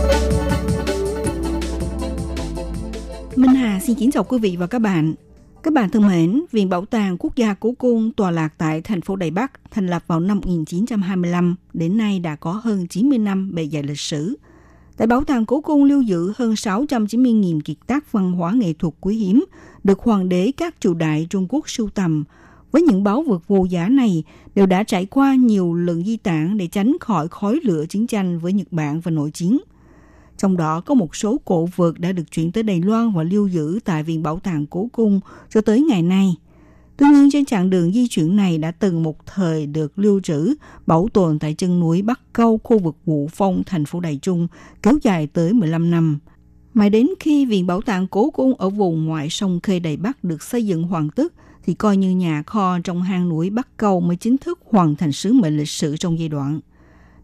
xin kính chào quý vị và các bạn. Các bạn thân mến, Viện Bảo tàng Quốc gia Cố Cung tọa lạc tại thành phố Đài Bắc thành lập vào năm 1925, đến nay đã có hơn 90 năm bề dày lịch sử. Tại Bảo tàng Cố Cung lưu giữ hơn 690.000 kiệt tác văn hóa nghệ thuật quý hiếm, được hoàng đế các triều đại Trung Quốc sưu tầm. Với những báu vật vô giá này, đều đã trải qua nhiều lần di tản để tránh khỏi khói lửa chiến tranh với Nhật Bản và nội chiến. Trong đó có một số cổ vật đã được chuyển tới Đài Loan và lưu giữ tại Viện Bảo tàng Cố Cung cho tới ngày nay. Tuy nhiên trên chặng đường di chuyển này đã từng một thời được lưu trữ, bảo tồn tại chân núi Bắc Câu, khu vực Vũ Phong, thành phố Đài Trung, kéo dài tới 15 năm. Mãi đến khi Viện Bảo tàng Cố Cung ở vùng ngoại sông Khê Đài Bắc được xây dựng hoàn tất, thì coi như nhà kho trong hang núi Bắc Câu mới chính thức hoàn thành sứ mệnh lịch sử trong giai đoạn.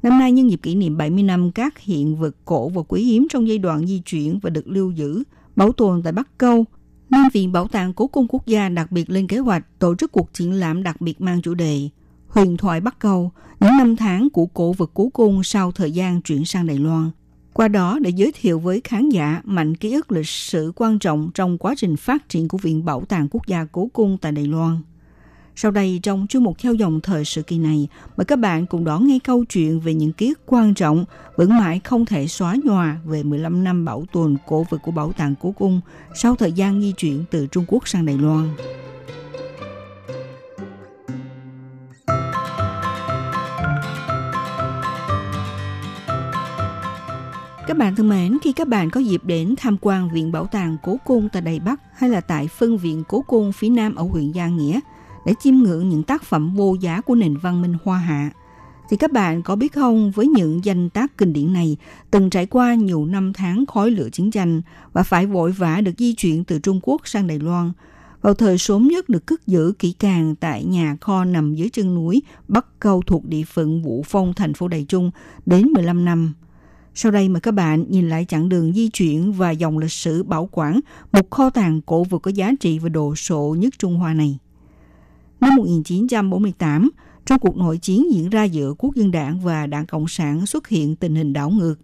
Năm nay nhân dịp kỷ niệm 70 năm các hiện vật cổ và quý hiếm trong giai đoạn di chuyển và được lưu giữ, bảo tồn tại Bắc Câu, Nam Viện Bảo tàng Cố cung Quốc gia đặc biệt lên kế hoạch tổ chức cuộc triển lãm đặc biệt mang chủ đề Huyền thoại Bắc Câu, những năm tháng của cổ vật Cố cung sau thời gian chuyển sang Đài Loan. Qua đó để giới thiệu với khán giả mạnh ký ức lịch sử quan trọng trong quá trình phát triển của Viện Bảo tàng Quốc gia Cố cung tại Đài Loan. Sau đây trong chương mục theo dòng thời sự kỳ này, mời các bạn cùng đón nghe câu chuyện về những ký ức quan trọng vẫn mãi không thể xóa nhòa về 15 năm bảo tồn cổ vật của Bảo tàng Cố Cung sau thời gian di chuyển từ Trung Quốc sang Đài Loan. Các bạn thân mến, khi các bạn có dịp đến tham quan Viện Bảo tàng Cố Cung tại Đài Bắc hay là tại phân viện Cố Cung phía Nam ở huyện Gia Nghĩa, để chiêm ngưỡng những tác phẩm vô giá của nền văn minh Hoa Hạ. Thì các bạn có biết không, với những danh tác kinh điển này, từng trải qua nhiều năm tháng khói lửa chiến tranh và phải vội vã được di chuyển từ Trung Quốc sang Đài Loan, vào thời sớm nhất được cất giữ kỹ càng tại nhà kho nằm dưới chân núi Bắc Câu thuộc địa phận Vũ Phong, thành phố Đài Trung đến 15 năm. Sau đây mời các bạn nhìn lại chặng đường di chuyển và dòng lịch sử bảo quản một kho tàng cổ vật có giá trị và đồ sộ nhất Trung Hoa này. Năm 1948, trong cuộc nội chiến diễn ra giữa Quốc dân đảng và Đảng Cộng sản xuất hiện tình hình đảo ngược.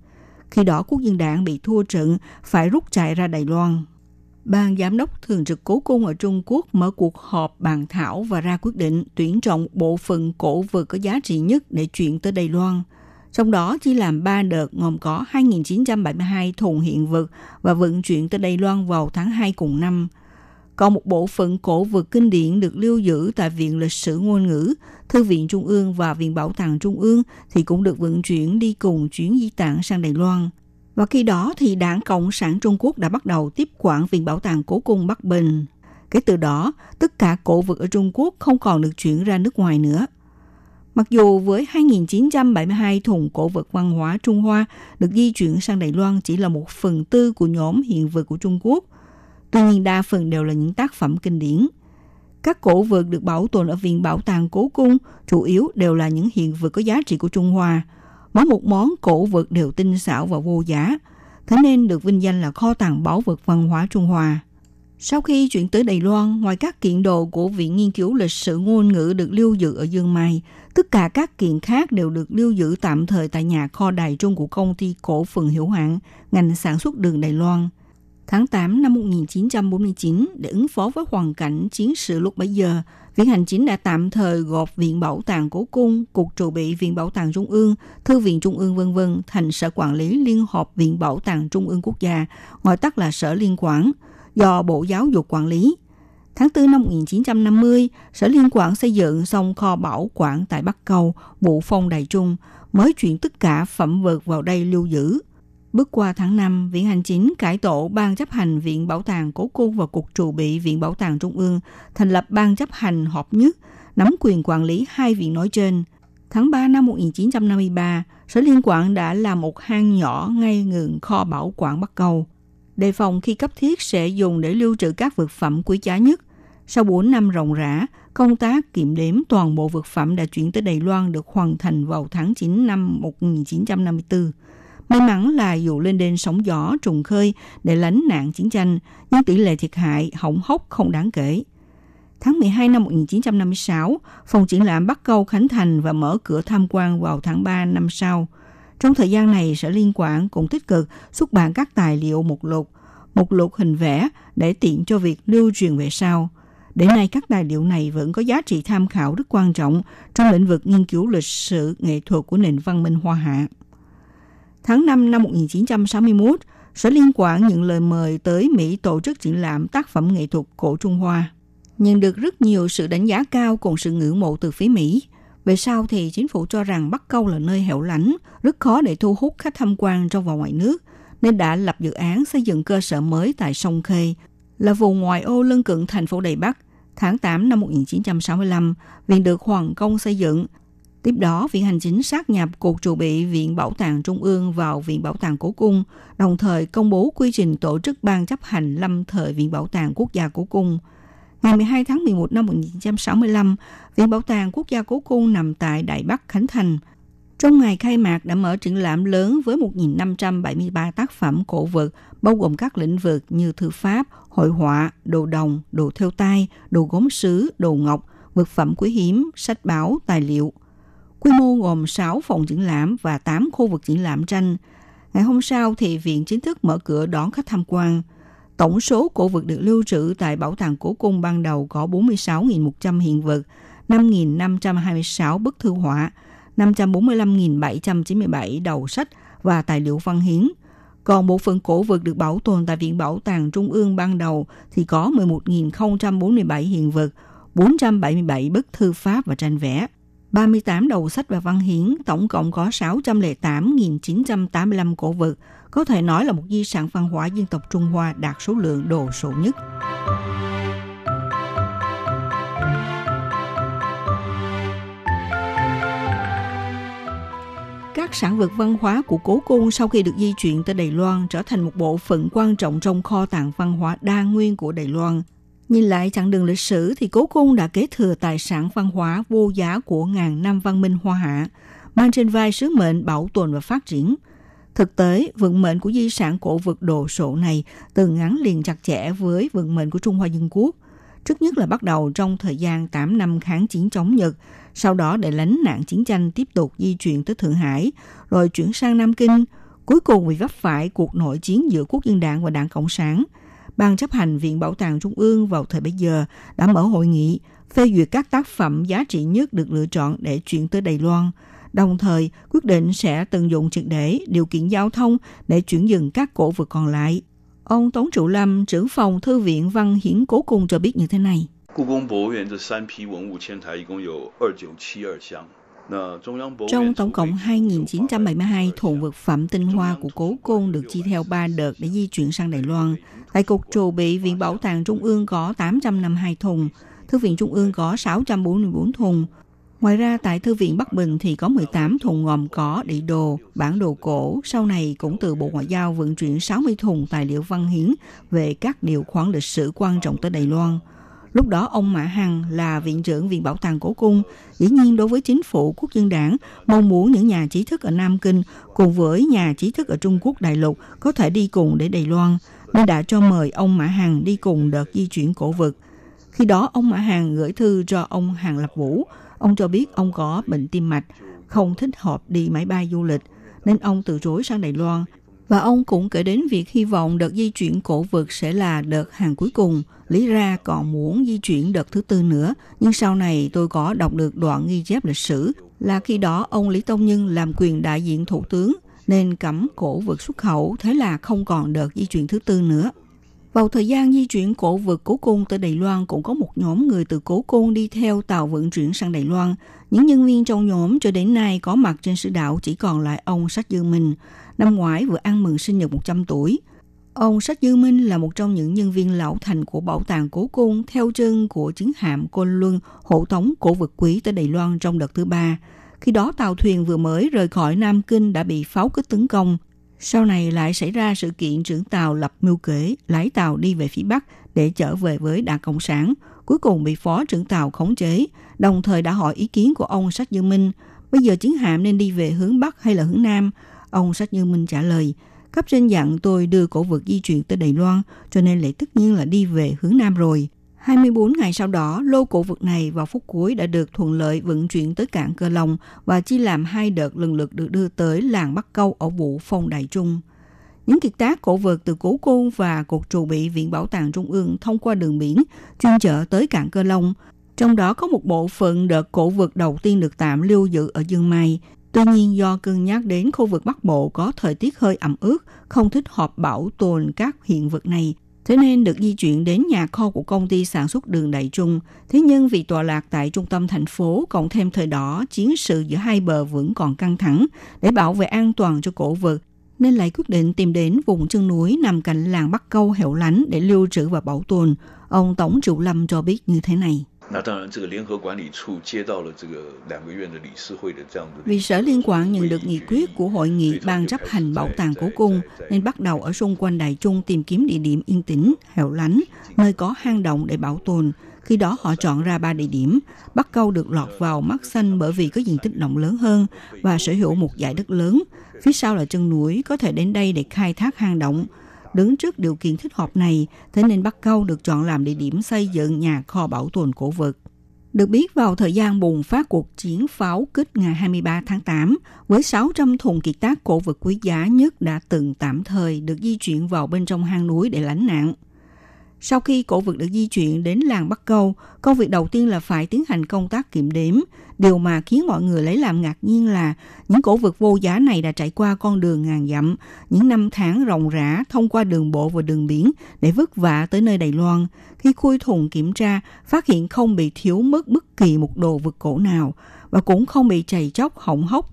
Khi đó Quốc dân đảng bị thua trận, phải rút chạy ra Đài Loan. Ban giám đốc thường trực cố cung ở Trung Quốc mở cuộc họp bàn thảo và ra quyết định tuyển chọn bộ phận cổ vật có giá trị nhất để chuyển tới Đài Loan. Trong đó chỉ làm 3 đợt gồm có 2.972 thùng hiện vật và vận chuyển tới Đài Loan vào tháng 2 cùng năm – còn một bộ phận cổ vật kinh điển được lưu giữ tại Viện Lịch sử Ngôn ngữ, Thư viện Trung ương và Viện Bảo tàng Trung ương thì cũng được vận chuyển đi cùng chuyến di tản sang Đài Loan. Và khi đó thì Đảng Cộng sản Trung Quốc đã bắt đầu tiếp quản Viện Bảo tàng Cố cung Bắc Bình. Kể từ đó, tất cả cổ vật ở Trung Quốc không còn được chuyển ra nước ngoài nữa. Mặc dù với 2.972 thùng cổ vật văn hóa Trung Hoa được di chuyển sang Đài Loan chỉ là một phần tư của nhóm hiện vật của Trung Quốc, Tuy nhiên đa phần đều là những tác phẩm kinh điển. Các cổ vật được bảo tồn ở Viện Bảo tàng Cố Cung chủ yếu đều là những hiện vật có giá trị của Trung Hoa. Mỗi một món cổ vật đều tinh xảo và vô giá, thế nên được vinh danh là kho tàng bảo vật văn hóa Trung Hoa. Sau khi chuyển tới Đài Loan, ngoài các kiện đồ của Viện Nghiên cứu Lịch sử Ngôn ngữ được lưu giữ ở Dương Mai, tất cả các kiện khác đều được lưu giữ tạm thời tại nhà kho đài trung của công ty cổ phần hiểu hạn ngành sản xuất đường Đài Loan – Tháng 8 năm 1949, để ứng phó với hoàn cảnh chiến sự lúc bấy giờ, Viện Hành Chính đã tạm thời gộp Viện Bảo tàng Cố Cung, Cục Trụ bị Viện Bảo tàng Trung ương, Thư viện Trung ương vân vân thành Sở Quản lý Liên hợp Viện Bảo tàng Trung ương Quốc gia, gọi tắt là Sở Liên quản, do Bộ Giáo dục quản lý. Tháng 4 năm 1950, Sở Liên quản xây dựng xong kho bảo quản tại Bắc Cầu, Bộ Phong Đài Trung, mới chuyển tất cả phẩm vật vào đây lưu giữ. Bước qua tháng 5, Viện Hành Chính cải tổ Ban chấp hành Viện Bảo tàng Cố Cung và Cục Trù bị Viện Bảo tàng Trung ương, thành lập Ban chấp hành họp nhất, nắm quyền quản lý hai viện nói trên. Tháng 3 năm 1953, Sở Liên quản đã làm một hang nhỏ ngay ngừng kho bảo quản Bắc Cầu, đề phòng khi cấp thiết sẽ dùng để lưu trữ các vật phẩm quý giá nhất. Sau 4 năm rộng rã, công tác kiểm đếm toàn bộ vật phẩm đã chuyển tới Đài Loan được hoàn thành vào tháng 9 năm 1954. May mắn là dù lên đên sóng gió trùng khơi để lánh nạn chiến tranh, nhưng tỷ lệ thiệt hại hỏng hóc không đáng kể. Tháng 12 năm 1956, phòng triển lãm Bắc Câu khánh thành và mở cửa tham quan vào tháng 3 năm sau. Trong thời gian này, Sở Liên quản cũng tích cực xuất bản các tài liệu mục lục, mục lục hình vẽ để tiện cho việc lưu truyền về sau. Đến nay, các tài liệu này vẫn có giá trị tham khảo rất quan trọng trong lĩnh vực nghiên cứu lịch sử nghệ thuật của nền văn minh Hoa Hạ. Tháng 5 năm 1961, Sở Liên quản nhận lời mời tới Mỹ tổ chức triển lãm tác phẩm nghệ thuật cổ Trung Hoa. Nhận được rất nhiều sự đánh giá cao cùng sự ngưỡng mộ từ phía Mỹ. Về sau thì chính phủ cho rằng Bắc Câu là nơi hẻo lánh, rất khó để thu hút khách tham quan trong và ngoài nước, nên đã lập dự án xây dựng cơ sở mới tại Sông Khê, là vùng ngoại ô lân cận thành phố Đài Bắc. Tháng 8 năm 1965, viện được hoàn công xây dựng Tiếp đó, Viện Hành Chính sát nhập Cục trụ bị Viện Bảo tàng Trung ương vào Viện Bảo tàng Cố Cung, đồng thời công bố quy trình tổ chức ban chấp hành lâm thời Viện Bảo tàng Quốc gia Cố Cung. Ngày 12 tháng 11 năm 1965, Viện Bảo tàng Quốc gia Cố Cung nằm tại Đại Bắc Khánh Thành. Trong ngày khai mạc đã mở triển lãm lớn với 1.573 tác phẩm cổ vật, bao gồm các lĩnh vực như thư pháp, hội họa, đồ đồng, đồ theo tay, đồ gốm sứ, đồ ngọc, vật phẩm quý hiếm, sách báo, tài liệu – Quy mô gồm 6 phòng triển lãm và 8 khu vực triển lãm tranh. Ngày hôm sau thì viện chính thức mở cửa đón khách tham quan. Tổng số cổ vật được lưu trữ tại Bảo tàng Cố Cung ban đầu có 46.100 hiện vật, 5.526 bức thư họa, 545.797 đầu sách và tài liệu văn hiến. Còn bộ phận cổ vật được bảo tồn tại Viện Bảo tàng Trung ương ban đầu thì có 11.047 hiện vật, 477 bức thư pháp và tranh vẽ. 38 đầu sách và văn hiến, tổng cộng có 608.985 cổ vật, có thể nói là một di sản văn hóa dân tộc Trung Hoa đạt số lượng đồ sộ nhất. Các sản vật văn hóa của cố cung sau khi được di chuyển tới Đài Loan trở thành một bộ phận quan trọng trong kho tàng văn hóa đa nguyên của Đài Loan – Nhìn lại chặng đường lịch sử thì Cố Cung đã kế thừa tài sản văn hóa vô giá của ngàn năm văn minh Hoa Hạ, mang trên vai sứ mệnh bảo tồn và phát triển. Thực tế, vận mệnh của di sản cổ vật đồ sộ này từng ngắn liền chặt chẽ với vận mệnh của Trung Hoa Dân Quốc. Trước nhất là bắt đầu trong thời gian 8 năm kháng chiến chống Nhật, sau đó để lánh nạn chiến tranh tiếp tục di chuyển tới Thượng Hải, rồi chuyển sang Nam Kinh, cuối cùng bị vấp phải cuộc nội chiến giữa Quốc dân đảng và Đảng Cộng sản – Ban chấp hành Viện Bảo tàng Trung ương vào thời bấy giờ đã mở hội nghị phê duyệt các tác phẩm giá trị nhất được lựa chọn để chuyển tới Đài Loan, đồng thời quyết định sẽ tận dụng triệt để điều kiện giao thông để chuyển dừng các cổ vật còn lại. Ông Tống Trụ Lâm, trưởng phòng Thư viện Văn Hiến Cố Cung cho biết như thế này. 故宫博物院这三批文物迁台一共有二九七二箱。 trong tổng cộng 2.972 thùng vật phẩm tinh hoa của cố cung được chia theo 3 đợt để di chuyển sang Đài Loan. Tại cục trù bị Viện Bảo tàng Trung ương có 852 thùng, Thư viện Trung ương có 644 thùng. Ngoài ra tại Thư viện Bắc Bình thì có 18 thùng gồm có địa đồ, bản đồ cổ. Sau này cũng từ Bộ Ngoại giao vận chuyển 60 thùng tài liệu văn hiến về các điều khoản lịch sử quan trọng tới Đài Loan – Lúc đó ông Mã Hằng là viện trưởng Viện Bảo tàng Cổ Cung. Dĩ nhiên đối với chính phủ quốc dân đảng, mong muốn những nhà trí thức ở Nam Kinh cùng với nhà trí thức ở Trung Quốc đại lục có thể đi cùng để Đài Loan, nên đã cho mời ông Mã Hằng đi cùng đợt di chuyển cổ vật. Khi đó ông Mã Hằng gửi thư cho ông Hàng Lập Vũ. Ông cho biết ông có bệnh tim mạch, không thích hợp đi máy bay du lịch, nên ông từ chối sang Đài Loan và ông cũng kể đến việc hy vọng đợt di chuyển cổ vực sẽ là đợt hàng cuối cùng. Lý ra còn muốn di chuyển đợt thứ tư nữa, nhưng sau này tôi có đọc được đoạn ghi chép lịch sử là khi đó ông Lý Tông Nhân làm quyền đại diện thủ tướng nên cấm cổ vực xuất khẩu, thế là không còn đợt di chuyển thứ tư nữa. Vào thời gian di chuyển cổ vực cố cung tới Đài Loan cũng có một nhóm người từ cố cung đi theo tàu vận chuyển sang Đài Loan. Những nhân viên trong nhóm cho đến nay có mặt trên sứ đảo chỉ còn lại ông Sách Dương Minh. Năm ngoái vừa ăn mừng sinh nhật 100 tuổi. Ông Sách Dư Minh là một trong những nhân viên lão thành của bảo tàng cố cung theo chân của chiến hạm Côn Luân hộ tống cổ vật quý tới Đài Loan trong đợt thứ ba. Khi đó tàu thuyền vừa mới rời khỏi Nam Kinh đã bị pháo kích tấn công. Sau này lại xảy ra sự kiện trưởng tàu lập mưu kế, lái tàu đi về phía Bắc để trở về với Đảng Cộng sản. Cuối cùng bị phó trưởng tàu khống chế, đồng thời đã hỏi ý kiến của ông Sách Dương Minh. Bây giờ chiến hạm nên đi về hướng Bắc hay là hướng Nam? Ông Sách như Minh trả lời, cấp trên dặn tôi đưa cổ vật di chuyển tới Đài Loan, cho nên lẽ tất nhiên là đi về hướng Nam rồi. 24 ngày sau đó, lô cổ vật này vào phút cuối đã được thuận lợi vận chuyển tới cảng Cơ Long và chia làm hai đợt lần lượt được đưa tới làng Bắc Câu ở vụ Phong Đại Trung. Những kiệt tác cổ vật từ Cố Côn và cột trụ bị Viện Bảo tàng Trung ương thông qua đường biển chuyên chở tới cảng Cơ Long. Trong đó có một bộ phận đợt cổ vật đầu tiên được tạm lưu giữ ở Dương Mai. Tuy nhiên do cân nhắc đến khu vực Bắc Bộ có thời tiết hơi ẩm ướt, không thích hợp bảo tồn các hiện vật này, Thế nên được di chuyển đến nhà kho của công ty sản xuất đường Đại Trung. Thế nhưng vì tọa lạc tại trung tâm thành phố, cộng thêm thời đó chiến sự giữa hai bờ vẫn còn căng thẳng để bảo vệ an toàn cho cổ vật, nên lại quyết định tìm đến vùng chân núi nằm cạnh làng Bắc Câu hẻo lánh để lưu trữ và bảo tồn. Ông Tổng Triệu Lâm cho biết như thế này. 那当然，这个联合管理处接到了这个两个院的理事会的这样的。 Vì sở liên quan nhận được nghị quyết của hội nghị ban chấp hành bảo tàng cố cung nên bắt đầu ở xung quanh Đại Trung tìm kiếm địa điểm yên tĩnh, hẻo lánh, nơi có hang động để bảo tồn. Khi đó họ chọn ra ba địa điểm. Bắc Câu được lọt vào mắt xanh bởi vì có diện tích rộng lớn hơn và sở hữu một dải đất lớn. Phía sau là chân núi, có thể đến đây để khai thác hang động. Đứng trước điều kiện thích hợp này, thế nên Bắc Câu được chọn làm địa điểm xây dựng nhà kho bảo tồn cổ vật. Được biết vào thời gian bùng phát cuộc chiến pháo kích ngày 23 tháng 8, với 600 thùng kiệt tác cổ vật quý giá nhất đã từng tạm thời được di chuyển vào bên trong hang núi để lánh nạn. Sau khi cổ vật được di chuyển đến làng Bắc Câu, công việc đầu tiên là phải tiến hành công tác kiểm đếm. Điều mà khiến mọi người lấy làm ngạc nhiên là những cổ vật vô giá này đã trải qua con đường ngàn dặm, những năm tháng ròng rã thông qua đường bộ và đường biển để vất vả tới nơi Đài Loan. Khi khui thùng kiểm tra, phát hiện không bị thiếu mất bất kỳ một đồ vật cổ nào và cũng không bị chảy chóc hỏng hóc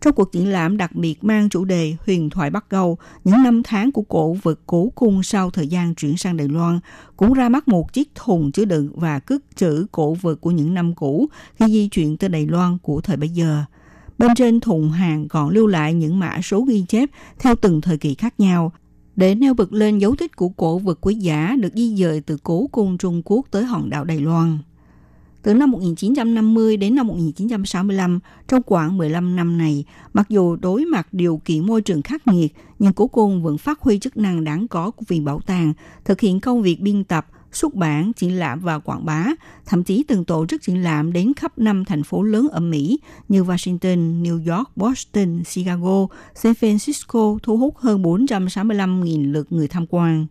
trong cuộc triển lãm đặc biệt mang chủ đề Huyền thoại Bắc Câu, những năm tháng của cổ vật cố cung sau thời gian chuyển sang Đài Loan, cũng ra mắt một chiếc thùng chứa đựng và cất trữ cổ vật của những năm cũ khi di chuyển tới Đài Loan của thời bấy giờ. Bên trên thùng hàng còn lưu lại những mã số ghi chép theo từng thời kỳ khác nhau, để nêu bật lên dấu tích của cổ vật quý giá được di dời từ cố cung Trung Quốc tới hòn đảo Đài Loan. Từ năm 1950 đến năm 1965, trong khoảng 15 năm này, mặc dù đối mặt điều kiện môi trường khắc nghiệt, nhưng cố côn vẫn phát huy chức năng đáng có của Viện Bảo tàng, thực hiện công việc biên tập, xuất bản, triển lãm và quảng bá, thậm chí từng tổ chức triển lãm đến khắp năm thành phố lớn ở Mỹ như Washington, New York, Boston, Chicago, San Francisco thu hút hơn 465.000 lượt người tham quan.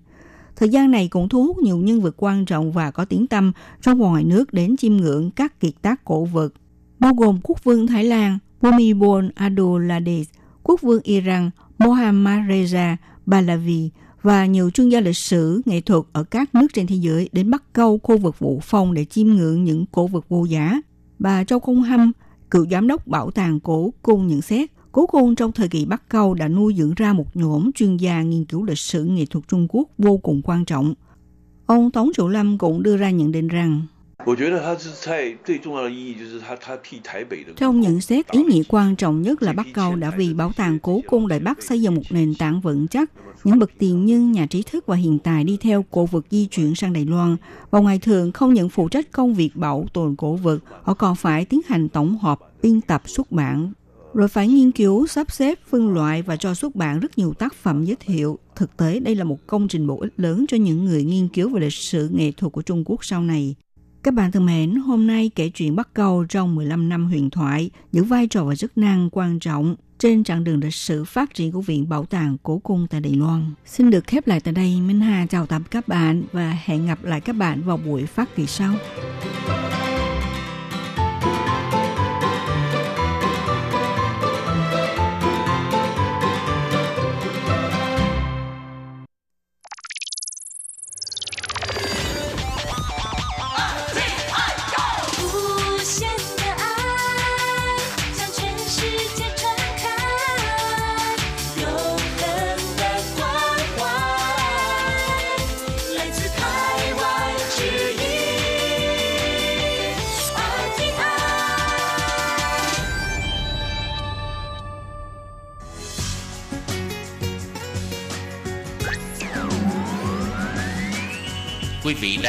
Thời gian này cũng thu hút nhiều nhân vật quan trọng và có tiếng tăm trong và ngoài nước đến chiêm ngưỡng các kiệt tác cổ vật, bao gồm quốc vương Thái Lan Bhumibol Aduladej, quốc vương Iran Mohammad Reza Pahlavi và nhiều chuyên gia lịch sử, nghệ thuật ở các nước trên thế giới đến bắt câu khu vực Vũ Phong để chiêm ngưỡng những cổ vật vô giá. Bà Châu Công Hâm, cựu giám đốc bảo tàng cổ cung nhận xét, Cố cung trong thời kỳ Bắc Câu đã nuôi dưỡng ra một nhóm chuyên gia nghiên cứu lịch sử nghệ thuật Trung Quốc vô cùng quan trọng. Ông Tống Trụ Lâm cũng đưa ra nhận định rằng, theo ông nhận xét, ý nghĩa quan trọng nhất là Bắc Câu đã vì bảo tàng cố cung Đại Bắc xây dựng một nền tảng vững chắc. Những bậc tiền nhân, nhà trí thức và hiện tài đi theo cổ vật di chuyển sang Đài Loan. Vào ngày thường không những phụ trách công việc bảo tồn cổ vật, họ còn phải tiến hành tổng hợp, biên tập, xuất bản rồi phải nghiên cứu, sắp xếp, phân loại và cho xuất bản rất nhiều tác phẩm giới thiệu. Thực tế, đây là một công trình bổ ích lớn cho những người nghiên cứu về lịch sử nghệ thuật của Trung Quốc sau này. Các bạn thân mến, hôm nay kể chuyện Bắc Cầu trong 15 năm huyền thoại giữ vai trò và chức năng quan trọng trên chặng đường lịch sử phát triển của Viện Bảo tàng Cố cung tại Đài Loan. Xin được khép lại tại đây. Minh Hà chào tạm các bạn và hẹn gặp lại các bạn vào buổi phát kỳ sau.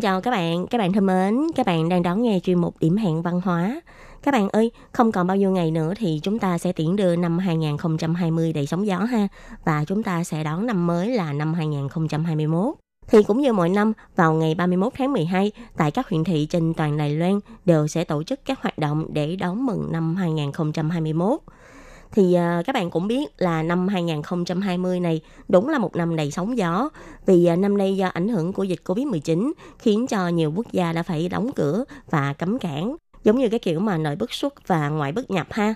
Xin chào các bạn, các bạn thân mến, các bạn đang đón nghe chuyên mục điểm hẹn văn hóa. Các bạn ơi, không còn bao nhiêu ngày nữa thì chúng ta sẽ tiễn đưa năm 2020 đầy sóng gió ha, và chúng ta sẽ đón năm mới là năm 2021. Thì cũng như mọi năm, vào ngày 31 tháng 12, tại các huyện thị trên toàn Đài Loan đều sẽ tổ chức các hoạt động để đón mừng năm 2021 thì uh, các bạn cũng biết là năm 2020 này đúng là một năm đầy sóng gió vì uh, năm nay do ảnh hưởng của dịch Covid-19 khiến cho nhiều quốc gia đã phải đóng cửa và cấm cản giống như cái kiểu mà nội bất xuất và ngoại bất nhập ha.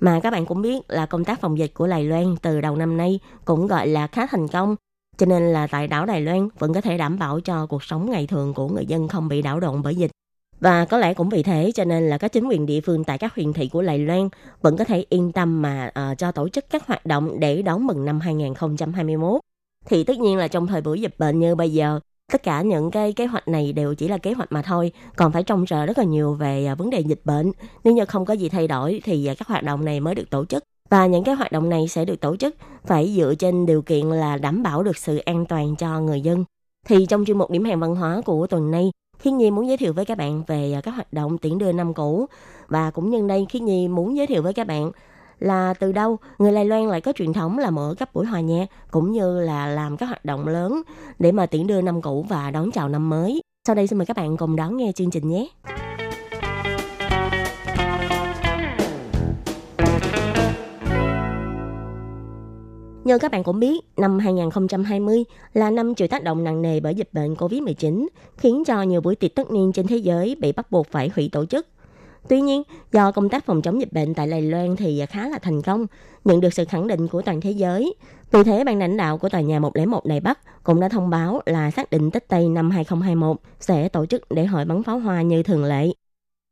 Mà các bạn cũng biết là công tác phòng dịch của Đài Loan từ đầu năm nay cũng gọi là khá thành công. Cho nên là tại đảo Đài Loan vẫn có thể đảm bảo cho cuộc sống ngày thường của người dân không bị đảo lộn bởi dịch. Và có lẽ cũng vì thế cho nên là các chính quyền địa phương tại các huyện thị của Lài Loan vẫn có thể yên tâm mà uh, cho tổ chức các hoạt động để đón mừng năm 2021. Thì tất nhiên là trong thời buổi dịch bệnh như bây giờ, tất cả những cái kế hoạch này đều chỉ là kế hoạch mà thôi, còn phải trông chờ rất là nhiều về uh, vấn đề dịch bệnh. Nếu như không có gì thay đổi thì uh, các hoạt động này mới được tổ chức. Và những cái hoạt động này sẽ được tổ chức phải dựa trên điều kiện là đảm bảo được sự an toàn cho người dân. Thì trong chuyên mục điểm hẹn văn hóa của tuần này, Khiết Nhi muốn giới thiệu với các bạn về à, các hoạt động tiễn đưa năm cũ và cũng nhân đây Khiết Nhi muốn giới thiệu với các bạn là từ đâu người Đài Loan lại có truyền thống là mở các buổi hòa nhạc, cũng như là làm các hoạt động lớn để mà tiễn đưa năm cũ và đón chào năm mới. Sau đây xin mời các bạn cùng đón nghe chương trình nhé. Như các bạn cũng biết, năm 2020 là năm chịu tác động nặng nề bởi dịch bệnh COVID-19, khiến cho nhiều buổi tiệc tất niên trên thế giới bị bắt buộc phải hủy tổ chức. Tuy nhiên, do công tác phòng chống dịch bệnh tại Đài Loan thì khá là thành công, nhận được sự khẳng định của toàn thế giới. Vì thế, ban lãnh đạo của tòa nhà 101 Đài Bắc cũng đã thông báo là xác định Tết Tây năm 2021 sẽ tổ chức để hội bắn pháo hoa như thường lệ.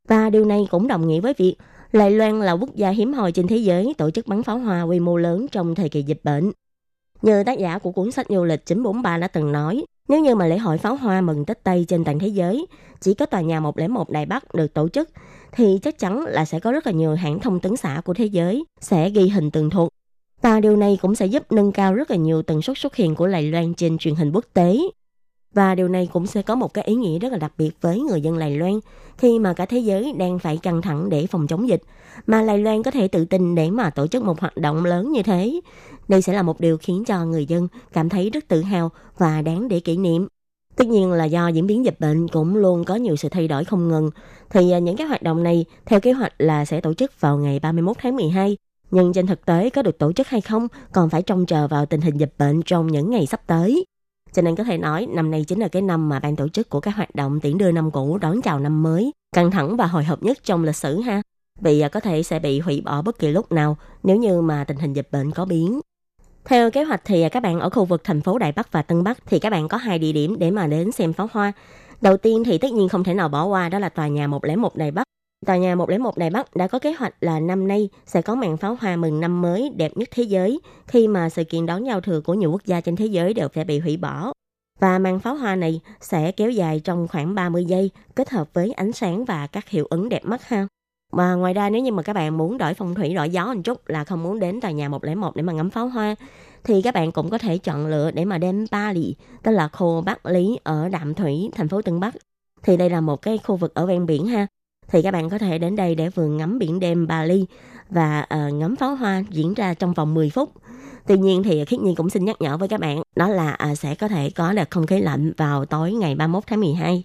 Và điều này cũng đồng nghĩa với việc Lai Loan là quốc gia hiếm hoi trên thế giới tổ chức bắn pháo hoa quy mô lớn trong thời kỳ dịch bệnh. Như tác giả của cuốn sách du lịch 943 đã từng nói, nếu như mà lễ hội pháo hoa mừng Tết Tây trên toàn thế giới chỉ có tòa nhà 101 Đài Bắc được tổ chức, thì chắc chắn là sẽ có rất là nhiều hãng thông tấn xã của thế giới sẽ ghi hình tường thuật. Và điều này cũng sẽ giúp nâng cao rất là nhiều tần suất xuất hiện của Lài Loan trên truyền hình quốc tế. Và điều này cũng sẽ có một cái ý nghĩa rất là đặc biệt với người dân Lài Loan khi mà cả thế giới đang phải căng thẳng để phòng chống dịch. Mà Lai Loan có thể tự tin để mà tổ chức một hoạt động lớn như thế. Đây sẽ là một điều khiến cho người dân cảm thấy rất tự hào và đáng để kỷ niệm. Tất nhiên là do diễn biến dịch bệnh cũng luôn có nhiều sự thay đổi không ngừng. Thì à, những cái hoạt động này theo kế hoạch là sẽ tổ chức vào ngày 31 tháng 12. Nhưng trên thực tế có được tổ chức hay không còn phải trông chờ vào tình hình dịch bệnh trong những ngày sắp tới. Cho nên có thể nói năm nay chính là cái năm mà ban tổ chức của các hoạt động tiễn đưa năm cũ đón chào năm mới, căng thẳng và hồi hộp nhất trong lịch sử ha. Vì à, có thể sẽ bị hủy bỏ bất kỳ lúc nào nếu như mà tình hình dịch bệnh có biến. Theo kế hoạch thì à, các bạn ở khu vực thành phố Đại Bắc và Tân Bắc thì các bạn có hai địa điểm để mà đến xem pháo hoa. Đầu tiên thì tất nhiên không thể nào bỏ qua đó là tòa nhà 101 Đài Bắc. Tòa nhà 101 Đài Bắc đã có kế hoạch là năm nay sẽ có màn pháo hoa mừng năm mới đẹp nhất thế giới khi mà sự kiện đón giao thừa của nhiều quốc gia trên thế giới đều phải bị hủy bỏ. Và màn pháo hoa này sẽ kéo dài trong khoảng 30 giây kết hợp với ánh sáng và các hiệu ứng đẹp mắt ha. Mà ngoài ra nếu như mà các bạn muốn đổi phong thủy đổi gió một chút là không muốn đến tòa nhà 101 để mà ngắm pháo hoa thì các bạn cũng có thể chọn lựa để mà đến Ba tức là khu Bắc Lý ở Đạm Thủy, thành phố Tân Bắc. Thì đây là một cái khu vực ở ven biển ha. Thì các bạn có thể đến đây để vừa ngắm biển đêm Bali và uh, ngắm pháo hoa diễn ra trong vòng 10 phút. Tuy nhiên thì Khiết Nhi cũng xin nhắc nhở với các bạn đó là uh, sẽ có thể có đợt không khí lạnh vào tối ngày 31 tháng 12.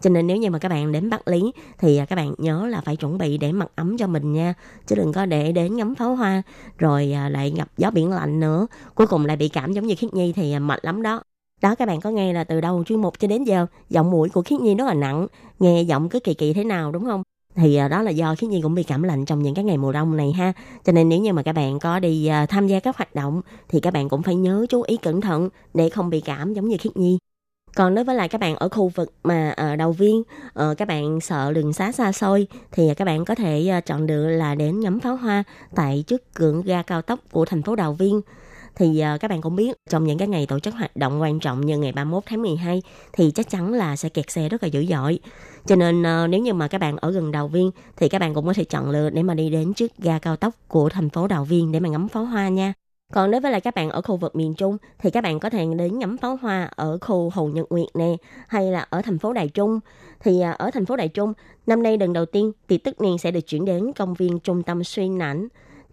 Cho nên nếu như mà các bạn đến Bắc Lý thì ờ, các bạn nhớ là phải chuẩn bị để mặc ấm cho mình nha. Chứ đừng có để đến ngắm pháo hoa rồi lại gặp gió biển lạnh nữa. Cuối cùng lại bị cảm giống như Khiết Nhi thì mệt lắm đó. Đó các bạn có nghe là từ đầu chuyên mục cho đến giờ giọng mũi của Khiết Nhi rất là nặng. Nghe giọng cứ kỳ kỳ thế nào đúng không? thì à, đó là do Khiết Nhi cũng bị cảm lạnh trong những cái ngày mùa đông này ha. Cho nên nếu như mà các bạn có đi à, tham gia các hoạt động thì các bạn cũng phải nhớ chú ý cẩn thận để không bị cảm giống như Khiết Nhi. Còn đối với lại các bạn ở khu vực mà ở đầu viên, ờ, các bạn sợ đường xá xa xôi thì các bạn có thể chọn được là đến ngắm pháo hoa tại trước cửa ga cao tốc của thành phố Đào Viên. Thì ờ, các bạn cũng biết trong những cái ngày tổ chức hoạt động quan trọng như ngày 31 tháng 12 thì chắc chắn là sẽ kẹt xe rất là dữ dội. Cho nên ờ, nếu như mà các bạn ở gần Đào Viên thì các bạn cũng có thể chọn lựa để mà đi đến trước ga cao tốc của thành phố Đào Viên để mà ngắm pháo hoa nha. Còn đối với lại các bạn ở khu vực miền Trung thì các bạn có thể đến ngắm pháo hoa ở khu Hồ Nhật Nguyệt nè hay là ở thành phố Đài Trung. Thì ờ, ở thành phố Đài Trung, năm nay lần đầu tiên thì tất niên sẽ được chuyển đến công viên trung tâm Xuyên Nảnh.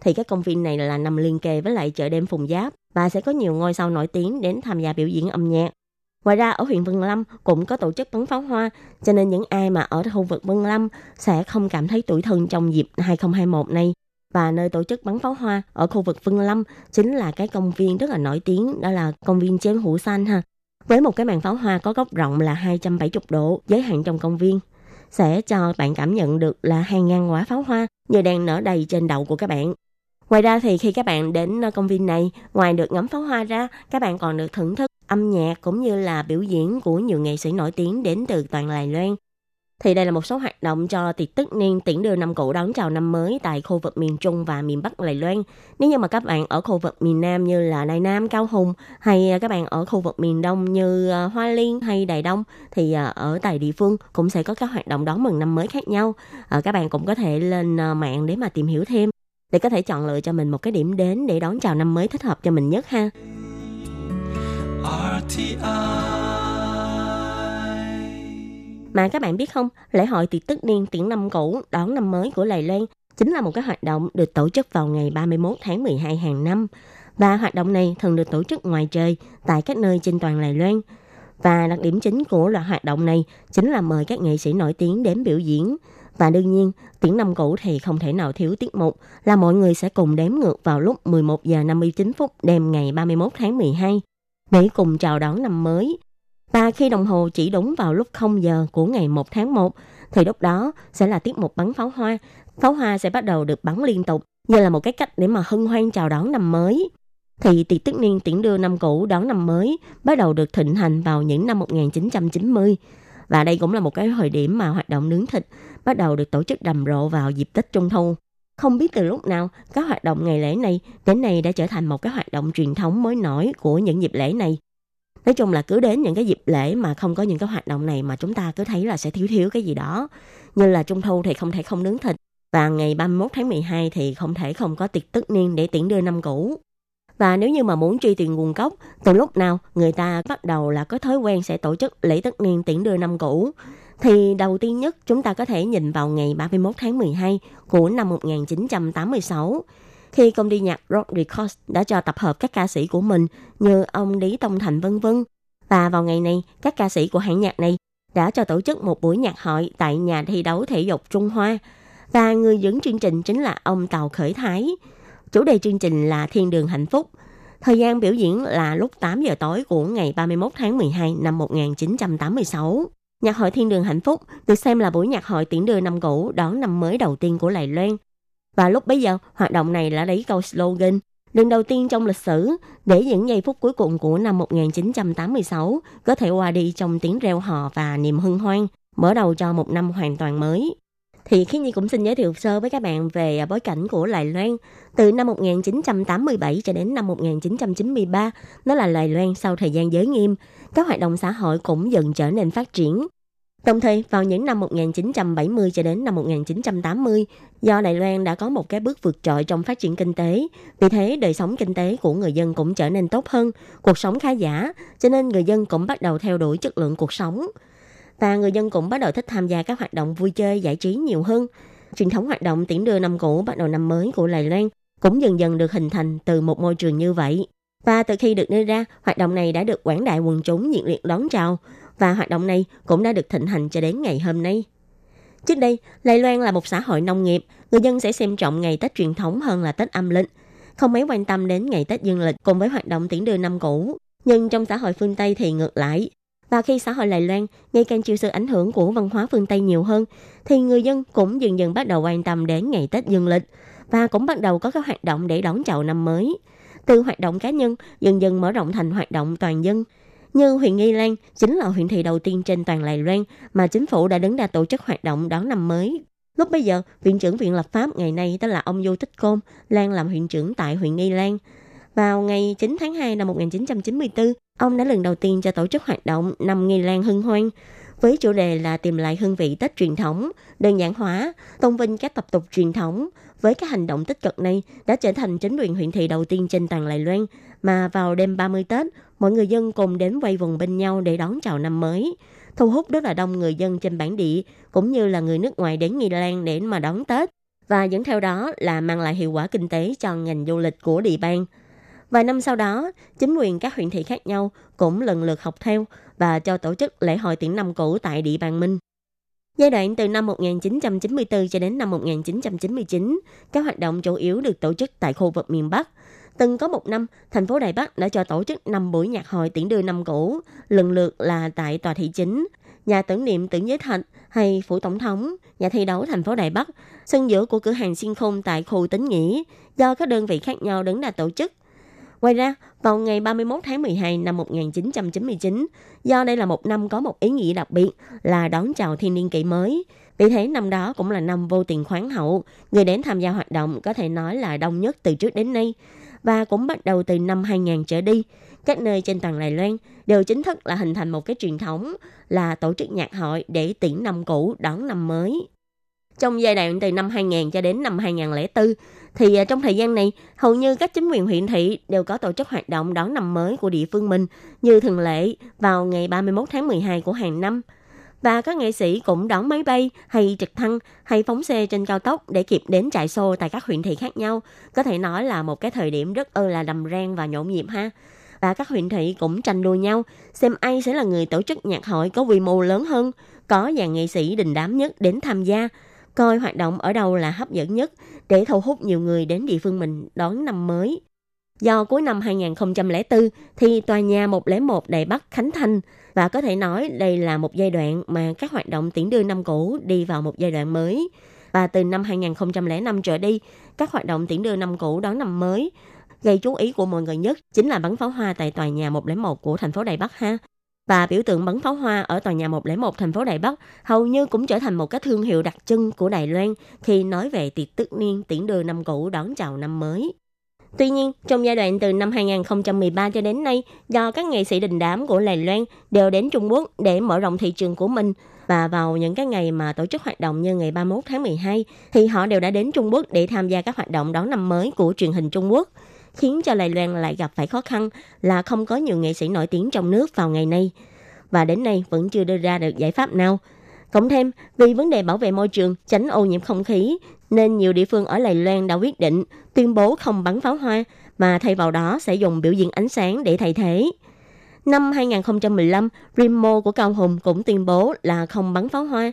Thì cái công viên này là nằm liên kề với lại chợ đêm Phùng Giáp và sẽ có nhiều ngôi sao nổi tiếng đến tham gia biểu diễn âm nhạc. Ngoài ra ở huyện Vân Lâm cũng có tổ chức bắn pháo hoa, cho nên những ai mà ở khu vực Vân Lâm sẽ không cảm thấy tuổi thân trong dịp 2021 này và nơi tổ chức bắn pháo hoa ở khu vực Vân Lâm chính là cái công viên rất là nổi tiếng đó là công viên chém Hữu Xanh ha. Với một cái màn pháo hoa có góc rộng là 270 độ giới hạn trong công viên sẽ cho bạn cảm nhận được là hàng ngàn quả pháo hoa như đang nở đầy trên đầu của các bạn. Ngoài ra thì khi các bạn đến ờ, công viên này, ngoài được ngắm pháo hoa ra, các bạn còn được thưởng thức âm nhạc cũng như là biểu diễn của nhiều nghệ sĩ nổi tiếng đến từ toàn Đài Loan. Thì đây là một số hoạt động cho tiệc tất niên tiễn đưa năm cũ đón chào năm mới tại khu vực miền Trung và miền Bắc Đài Loan. Nếu như mà các bạn ở khu vực miền Nam như là Đài Nam, Cao Hùng hay ờ, các bạn ở khu vực miền Đông như ờ, Hoa Liên hay Đài Đông thì ở tại địa phương cũng sẽ có các hoạt động đón mừng năm mới khác nhau. Các bạn cũng có thể lên mạng để mà tìm hiểu thêm để có thể chọn lựa cho mình một cái điểm đến để đón chào năm mới thích hợp cho mình nhất ha. RTI mà các bạn biết không, lễ hội tiệc tất niên tiễn năm cũ đón năm mới của Đài Loan chính là một cái hoạt động được tổ chức vào ngày 31 tháng 12 hàng năm. Và hoạt động này thường được tổ chức ngoài trời tại các nơi trên toàn Đài Loan. Và đặc điểm chính của loạt hoạt động này chính là mời các nghệ sĩ nổi tiếng đến biểu diễn. Và đương nhiên, tiễn năm cũ thì không thể nào thiếu tiết mục là mọi người sẽ cùng đếm ngược vào lúc 11 giờ 59 phút đêm ngày 31 tháng 12 để cùng chào đón năm mới. Và khi đồng hồ chỉ đúng vào lúc 0 giờ của ngày 1 tháng 1, thì lúc đó sẽ là tiết mục bắn pháo hoa. Pháo hoa sẽ bắt đầu được bắn liên tục, như là một cái cách để mà hân hoan chào đón năm mới. Thì tiệc tất niên tiễn đưa năm cũ đón năm mới bắt đầu được thịnh hành vào những năm 1990. Và đây cũng là một cái thời điểm mà hoạt động nướng thịt bắt đầu được tổ chức đầm rộ vào dịp Tết Trung Thu. Không biết từ lúc nào, các hoạt động ngày lễ này đến nay đã trở thành một cái hoạt động truyền thống mới nổi của những dịp lễ này. Nói chung là cứ đến những cái dịp lễ mà không có những cái hoạt động này mà chúng ta cứ thấy là sẽ thiếu thiếu cái gì đó. Như là Trung Thu thì không thể không nướng thịt. Và ngày 31 tháng 12 thì không thể không có tiệc tất niên để tiễn đưa năm cũ. Và nếu như mà muốn truy tìm nguồn gốc, từ lúc nào người ta bắt đầu là có thói quen sẽ tổ chức lễ tất niên tiễn đưa năm cũ, thì đầu tiên nhất chúng ta có thể nhìn vào ngày 31 tháng 12 của năm 1986 khi công ty nhạc Rock Records đã cho tập hợp các ca sĩ của mình như ông Lý Tông Thành vân vân. Và vào ngày này, các ca sĩ của hãng nhạc này đã cho tổ chức một buổi nhạc hội tại nhà thi đấu thể dục Trung Hoa. Và người dẫn chương trình chính là ông Tàu Khởi Thái. Chủ đề chương trình là Thiên đường hạnh phúc. Thời gian biểu diễn là lúc 8 giờ tối của ngày 31 tháng 12 năm 1986. Nhạc hội Thiên đường hạnh phúc được xem là buổi nhạc hội tiễn đưa năm cũ đón năm mới đầu tiên của Lài Loan và lúc bấy giờ, hoạt động này đã lấy câu slogan lần đầu tiên trong lịch sử để những giây phút cuối cùng của năm 1986 có thể qua đi trong tiếng reo hò và niềm hân hoan, mở đầu cho một năm hoàn toàn mới. Thì khi Nhi cũng xin giới thiệu sơ với các bạn về à, bối cảnh của Lài Loan. Từ năm 1987 cho đến năm 1993, nó là Lài Loan sau thời gian giới nghiêm, các hoạt động xã hội cũng dần trở nên phát triển. Đồng thời, vào những năm 1970 cho đến năm 1980, do Đài Loan đã có một cái bước vượt trội trong phát triển kinh tế, vì thế đời sống kinh tế của người dân cũng trở nên tốt hơn, cuộc sống khá giả, cho nên người dân cũng bắt đầu theo đuổi chất lượng cuộc sống. Và người dân cũng bắt đầu thích tham gia các hoạt động vui chơi, giải trí nhiều hơn. Truyền thống hoạt động tiễn đưa năm cũ bắt đầu năm mới của Lài Loan cũng dần dần được hình thành từ một môi trường như vậy. Và từ khi được đưa ra, hoạt động này đã được quảng đại quần chúng nhiệt liệt đón chào và hoạt động này cũng đã được thịnh hành cho đến ngày hôm nay. Trước đây, Lài Loan là một xã hội nông nghiệp, người dân sẽ xem trọng ngày Tết truyền thống hơn là Tết âm lịch, không mấy quan tâm đến ngày Tết dương lịch cùng với hoạt động tiễn đưa năm cũ. Nhưng trong xã hội phương Tây thì ngược lại. Và khi xã hội Đài Loan ngày càng chịu sự ảnh hưởng của văn hóa phương Tây nhiều hơn, thì người dân cũng dần dần bắt đầu quan tâm đến ngày Tết dương lịch và cũng bắt đầu có các hoạt động để đón chào năm mới. Từ hoạt động cá nhân dần dần mở rộng thành hoạt động toàn dân. Như huyện Nghi Lan chính là huyện thị đầu tiên trên toàn Đài Loan mà chính phủ đã đứng ra tổ chức hoạt động đón năm mới. Lúc bây giờ, Viện trưởng Viện Lập pháp ngày nay tên là ông Du Tích Côn, Lan làm huyện trưởng tại huyện Nghi Lan. Vào ngày 9 tháng 2 năm 1994, ông đã lần đầu tiên cho tổ chức hoạt động năm Nghi Lan hưng Hoan, với chủ đề là tìm lại hương vị Tết truyền thống, đơn giản hóa, tôn vinh các tập tục truyền thống. Với các hành động tích cực này đã trở thành chính quyền huyện thị đầu tiên trên toàn Lài Loan, mà vào đêm 30 Tết, mọi người dân cùng đến quay vùng bên nhau để đón chào năm mới thu hút rất là đông người dân trên bản địa cũng như là người nước ngoài đến Nghi Lan để mà đón Tết và dẫn theo đó là mang lại hiệu quả kinh tế cho ngành du lịch của địa bàn. Vài năm sau đó, chính quyền các huyện thị khác nhau cũng lần lượt học theo và cho tổ chức lễ hội tiễn năm cũ tại địa bàn Minh. Giai đoạn từ năm 1994 cho đến năm 1999, các hoạt động chủ yếu được tổ chức tại khu vực miền Bắc. Từng có một năm, thành phố Đài Bắc đã cho tổ chức 5 buổi nhạc hội tiễn đưa năm cũ, lần lượt là tại tòa thị chính, nhà tưởng niệm tưởng giới thạch hay phủ tổng thống, nhà thi đấu thành phố Đài Bắc, sân giữa của cửa hàng xuyên không tại khu tính nghỉ, do các đơn vị khác nhau đứng ra tổ chức. Ngoài ra, vào ngày 31 tháng 12 năm 1999, do đây là một năm có một ý nghĩa đặc biệt là đón chào thiên niên kỷ mới, vì thế năm đó cũng là năm vô tiền khoáng hậu, người đến tham gia hoạt động có thể nói là đông nhất từ trước đến nay và cũng bắt đầu từ năm 2000 trở đi. Các nơi trên toàn Đài Loan đều chính thức là hình thành một cái truyền thống là tổ chức nhạc hội để tiễn năm cũ đón năm mới. Trong giai đoạn từ năm 2000 cho đến năm 2004, thì à, trong thời gian này, hầu như các chính quyền huyện thị đều có tổ chức hoạt động đón năm mới của địa phương mình như thường lệ vào ngày 31 tháng 12 của hàng năm. Và các nghệ sĩ cũng đón máy bay hay trực thăng hay phóng xe trên cao tốc để kịp đến chạy xô tại các huyện thị khác nhau. Có thể nói là một cái thời điểm rất ư là đầm ren và nhộn nhịp ha. Và các huyện thị cũng tranh đua nhau xem ai sẽ là người tổ chức nhạc hội có quy mô lớn hơn, có dàn nghệ sĩ đình đám nhất đến tham gia coi hoạt động ở đâu là hấp dẫn nhất để thu hút nhiều người đến địa phương mình đón năm mới. Do cuối năm 2004 thì tòa nhà 101 Đài Bắc Khánh Thành và có thể nói đây là một giai đoạn mà các hoạt động tiễn đưa năm cũ đi vào một giai đoạn mới. Và từ năm 2005 trở đi, các hoạt động tiễn đưa năm cũ đón năm mới gây chú ý của mọi người nhất chính là bắn pháo hoa tại tòa nhà 101 của thành phố Đài Bắc ha. Và biểu tượng bắn pháo hoa ở tòa nhà 101 thành phố Đài Bắc hầu như cũng trở thành một cái thương hiệu đặc trưng của Đài Loan khi nói về tiệc tất niên tiễn đưa năm cũ đón chào năm mới. Tuy nhiên, trong giai đoạn từ năm 2013 cho đến nay, do các nghệ sĩ đình đám của Đài Loan đều đến Trung Quốc để mở rộng thị trường của mình, và vào những cái ngày mà tổ chức hoạt động như ngày 31 tháng 12, thì họ đều đã đến Trung Quốc để tham gia các hoạt động đón năm mới của truyền hình Trung Quốc – khiến cho Đài Loan lại gặp phải khó khăn là không có nhiều nghệ sĩ nổi tiếng trong nước vào ngày nay. Và đến nay vẫn chưa đưa ra được giải pháp nào. Cộng thêm, vì vấn đề bảo vệ môi trường, tránh ô nhiễm không khí, nên nhiều địa phương ở Đài Loan đã quyết định tuyên bố không bắn pháo hoa, mà thay vào đó sẽ dùng biểu diễn ánh sáng để thay thế. Năm 2015, Rimo của Cao Hùng cũng tuyên bố là không bắn pháo hoa.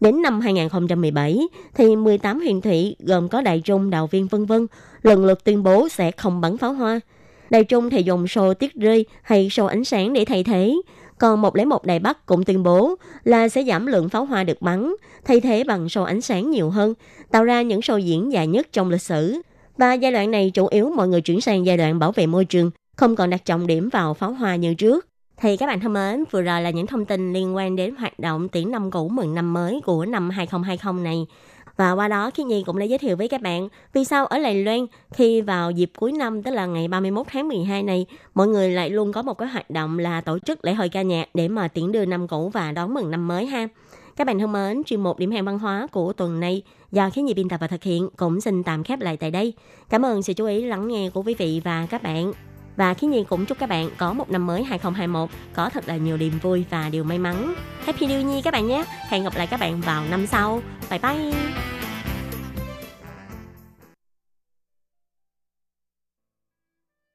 Đến năm 2017, thì 18 huyện thị gồm có Đại Trung, Đạo Viên vân vân lần lượt tuyên bố sẽ không bắn pháo hoa. Đài Trung thì dùng show tiết rơi hay show ánh sáng để thay thế. Còn 101 Đài Bắc cũng tuyên bố là sẽ giảm lượng pháo hoa được bắn, thay thế bằng show ánh sáng nhiều hơn, tạo ra những show diễn dài nhất trong lịch sử. Và giai đoạn này chủ yếu mọi người chuyển sang giai đoạn bảo vệ môi trường, không còn đặt trọng điểm vào pháo hoa như trước. Thì các bạn thân mến, vừa rồi là những thông tin liên quan đến hoạt động tiễn năm cũ mừng năm mới của năm 2020 này. Và qua đó Khi Nhi cũng đã giới thiệu với các bạn vì sao ở Lài Loan khi vào dịp cuối năm tức là ngày 31 tháng 12 này, mọi người lại luôn có một cái hoạt động là tổ chức lễ hội ca nhạc để mà tiễn đưa năm cũ và đón mừng năm mới ha. Các bạn thân mến, chuyên mục điểm hẹn văn hóa của tuần này do Khiến Nhi biên tập và thực hiện cũng xin tạm khép lại tại đây. Cảm ơn sự chú ý lắng nghe của quý vị và các bạn. Và khi Nhi cũng chúc các bạn có một năm mới 2021 có thật là nhiều niềm vui và điều may mắn. Happy New Year các bạn nhé. Hẹn gặp lại các bạn vào năm sau. Bye bye.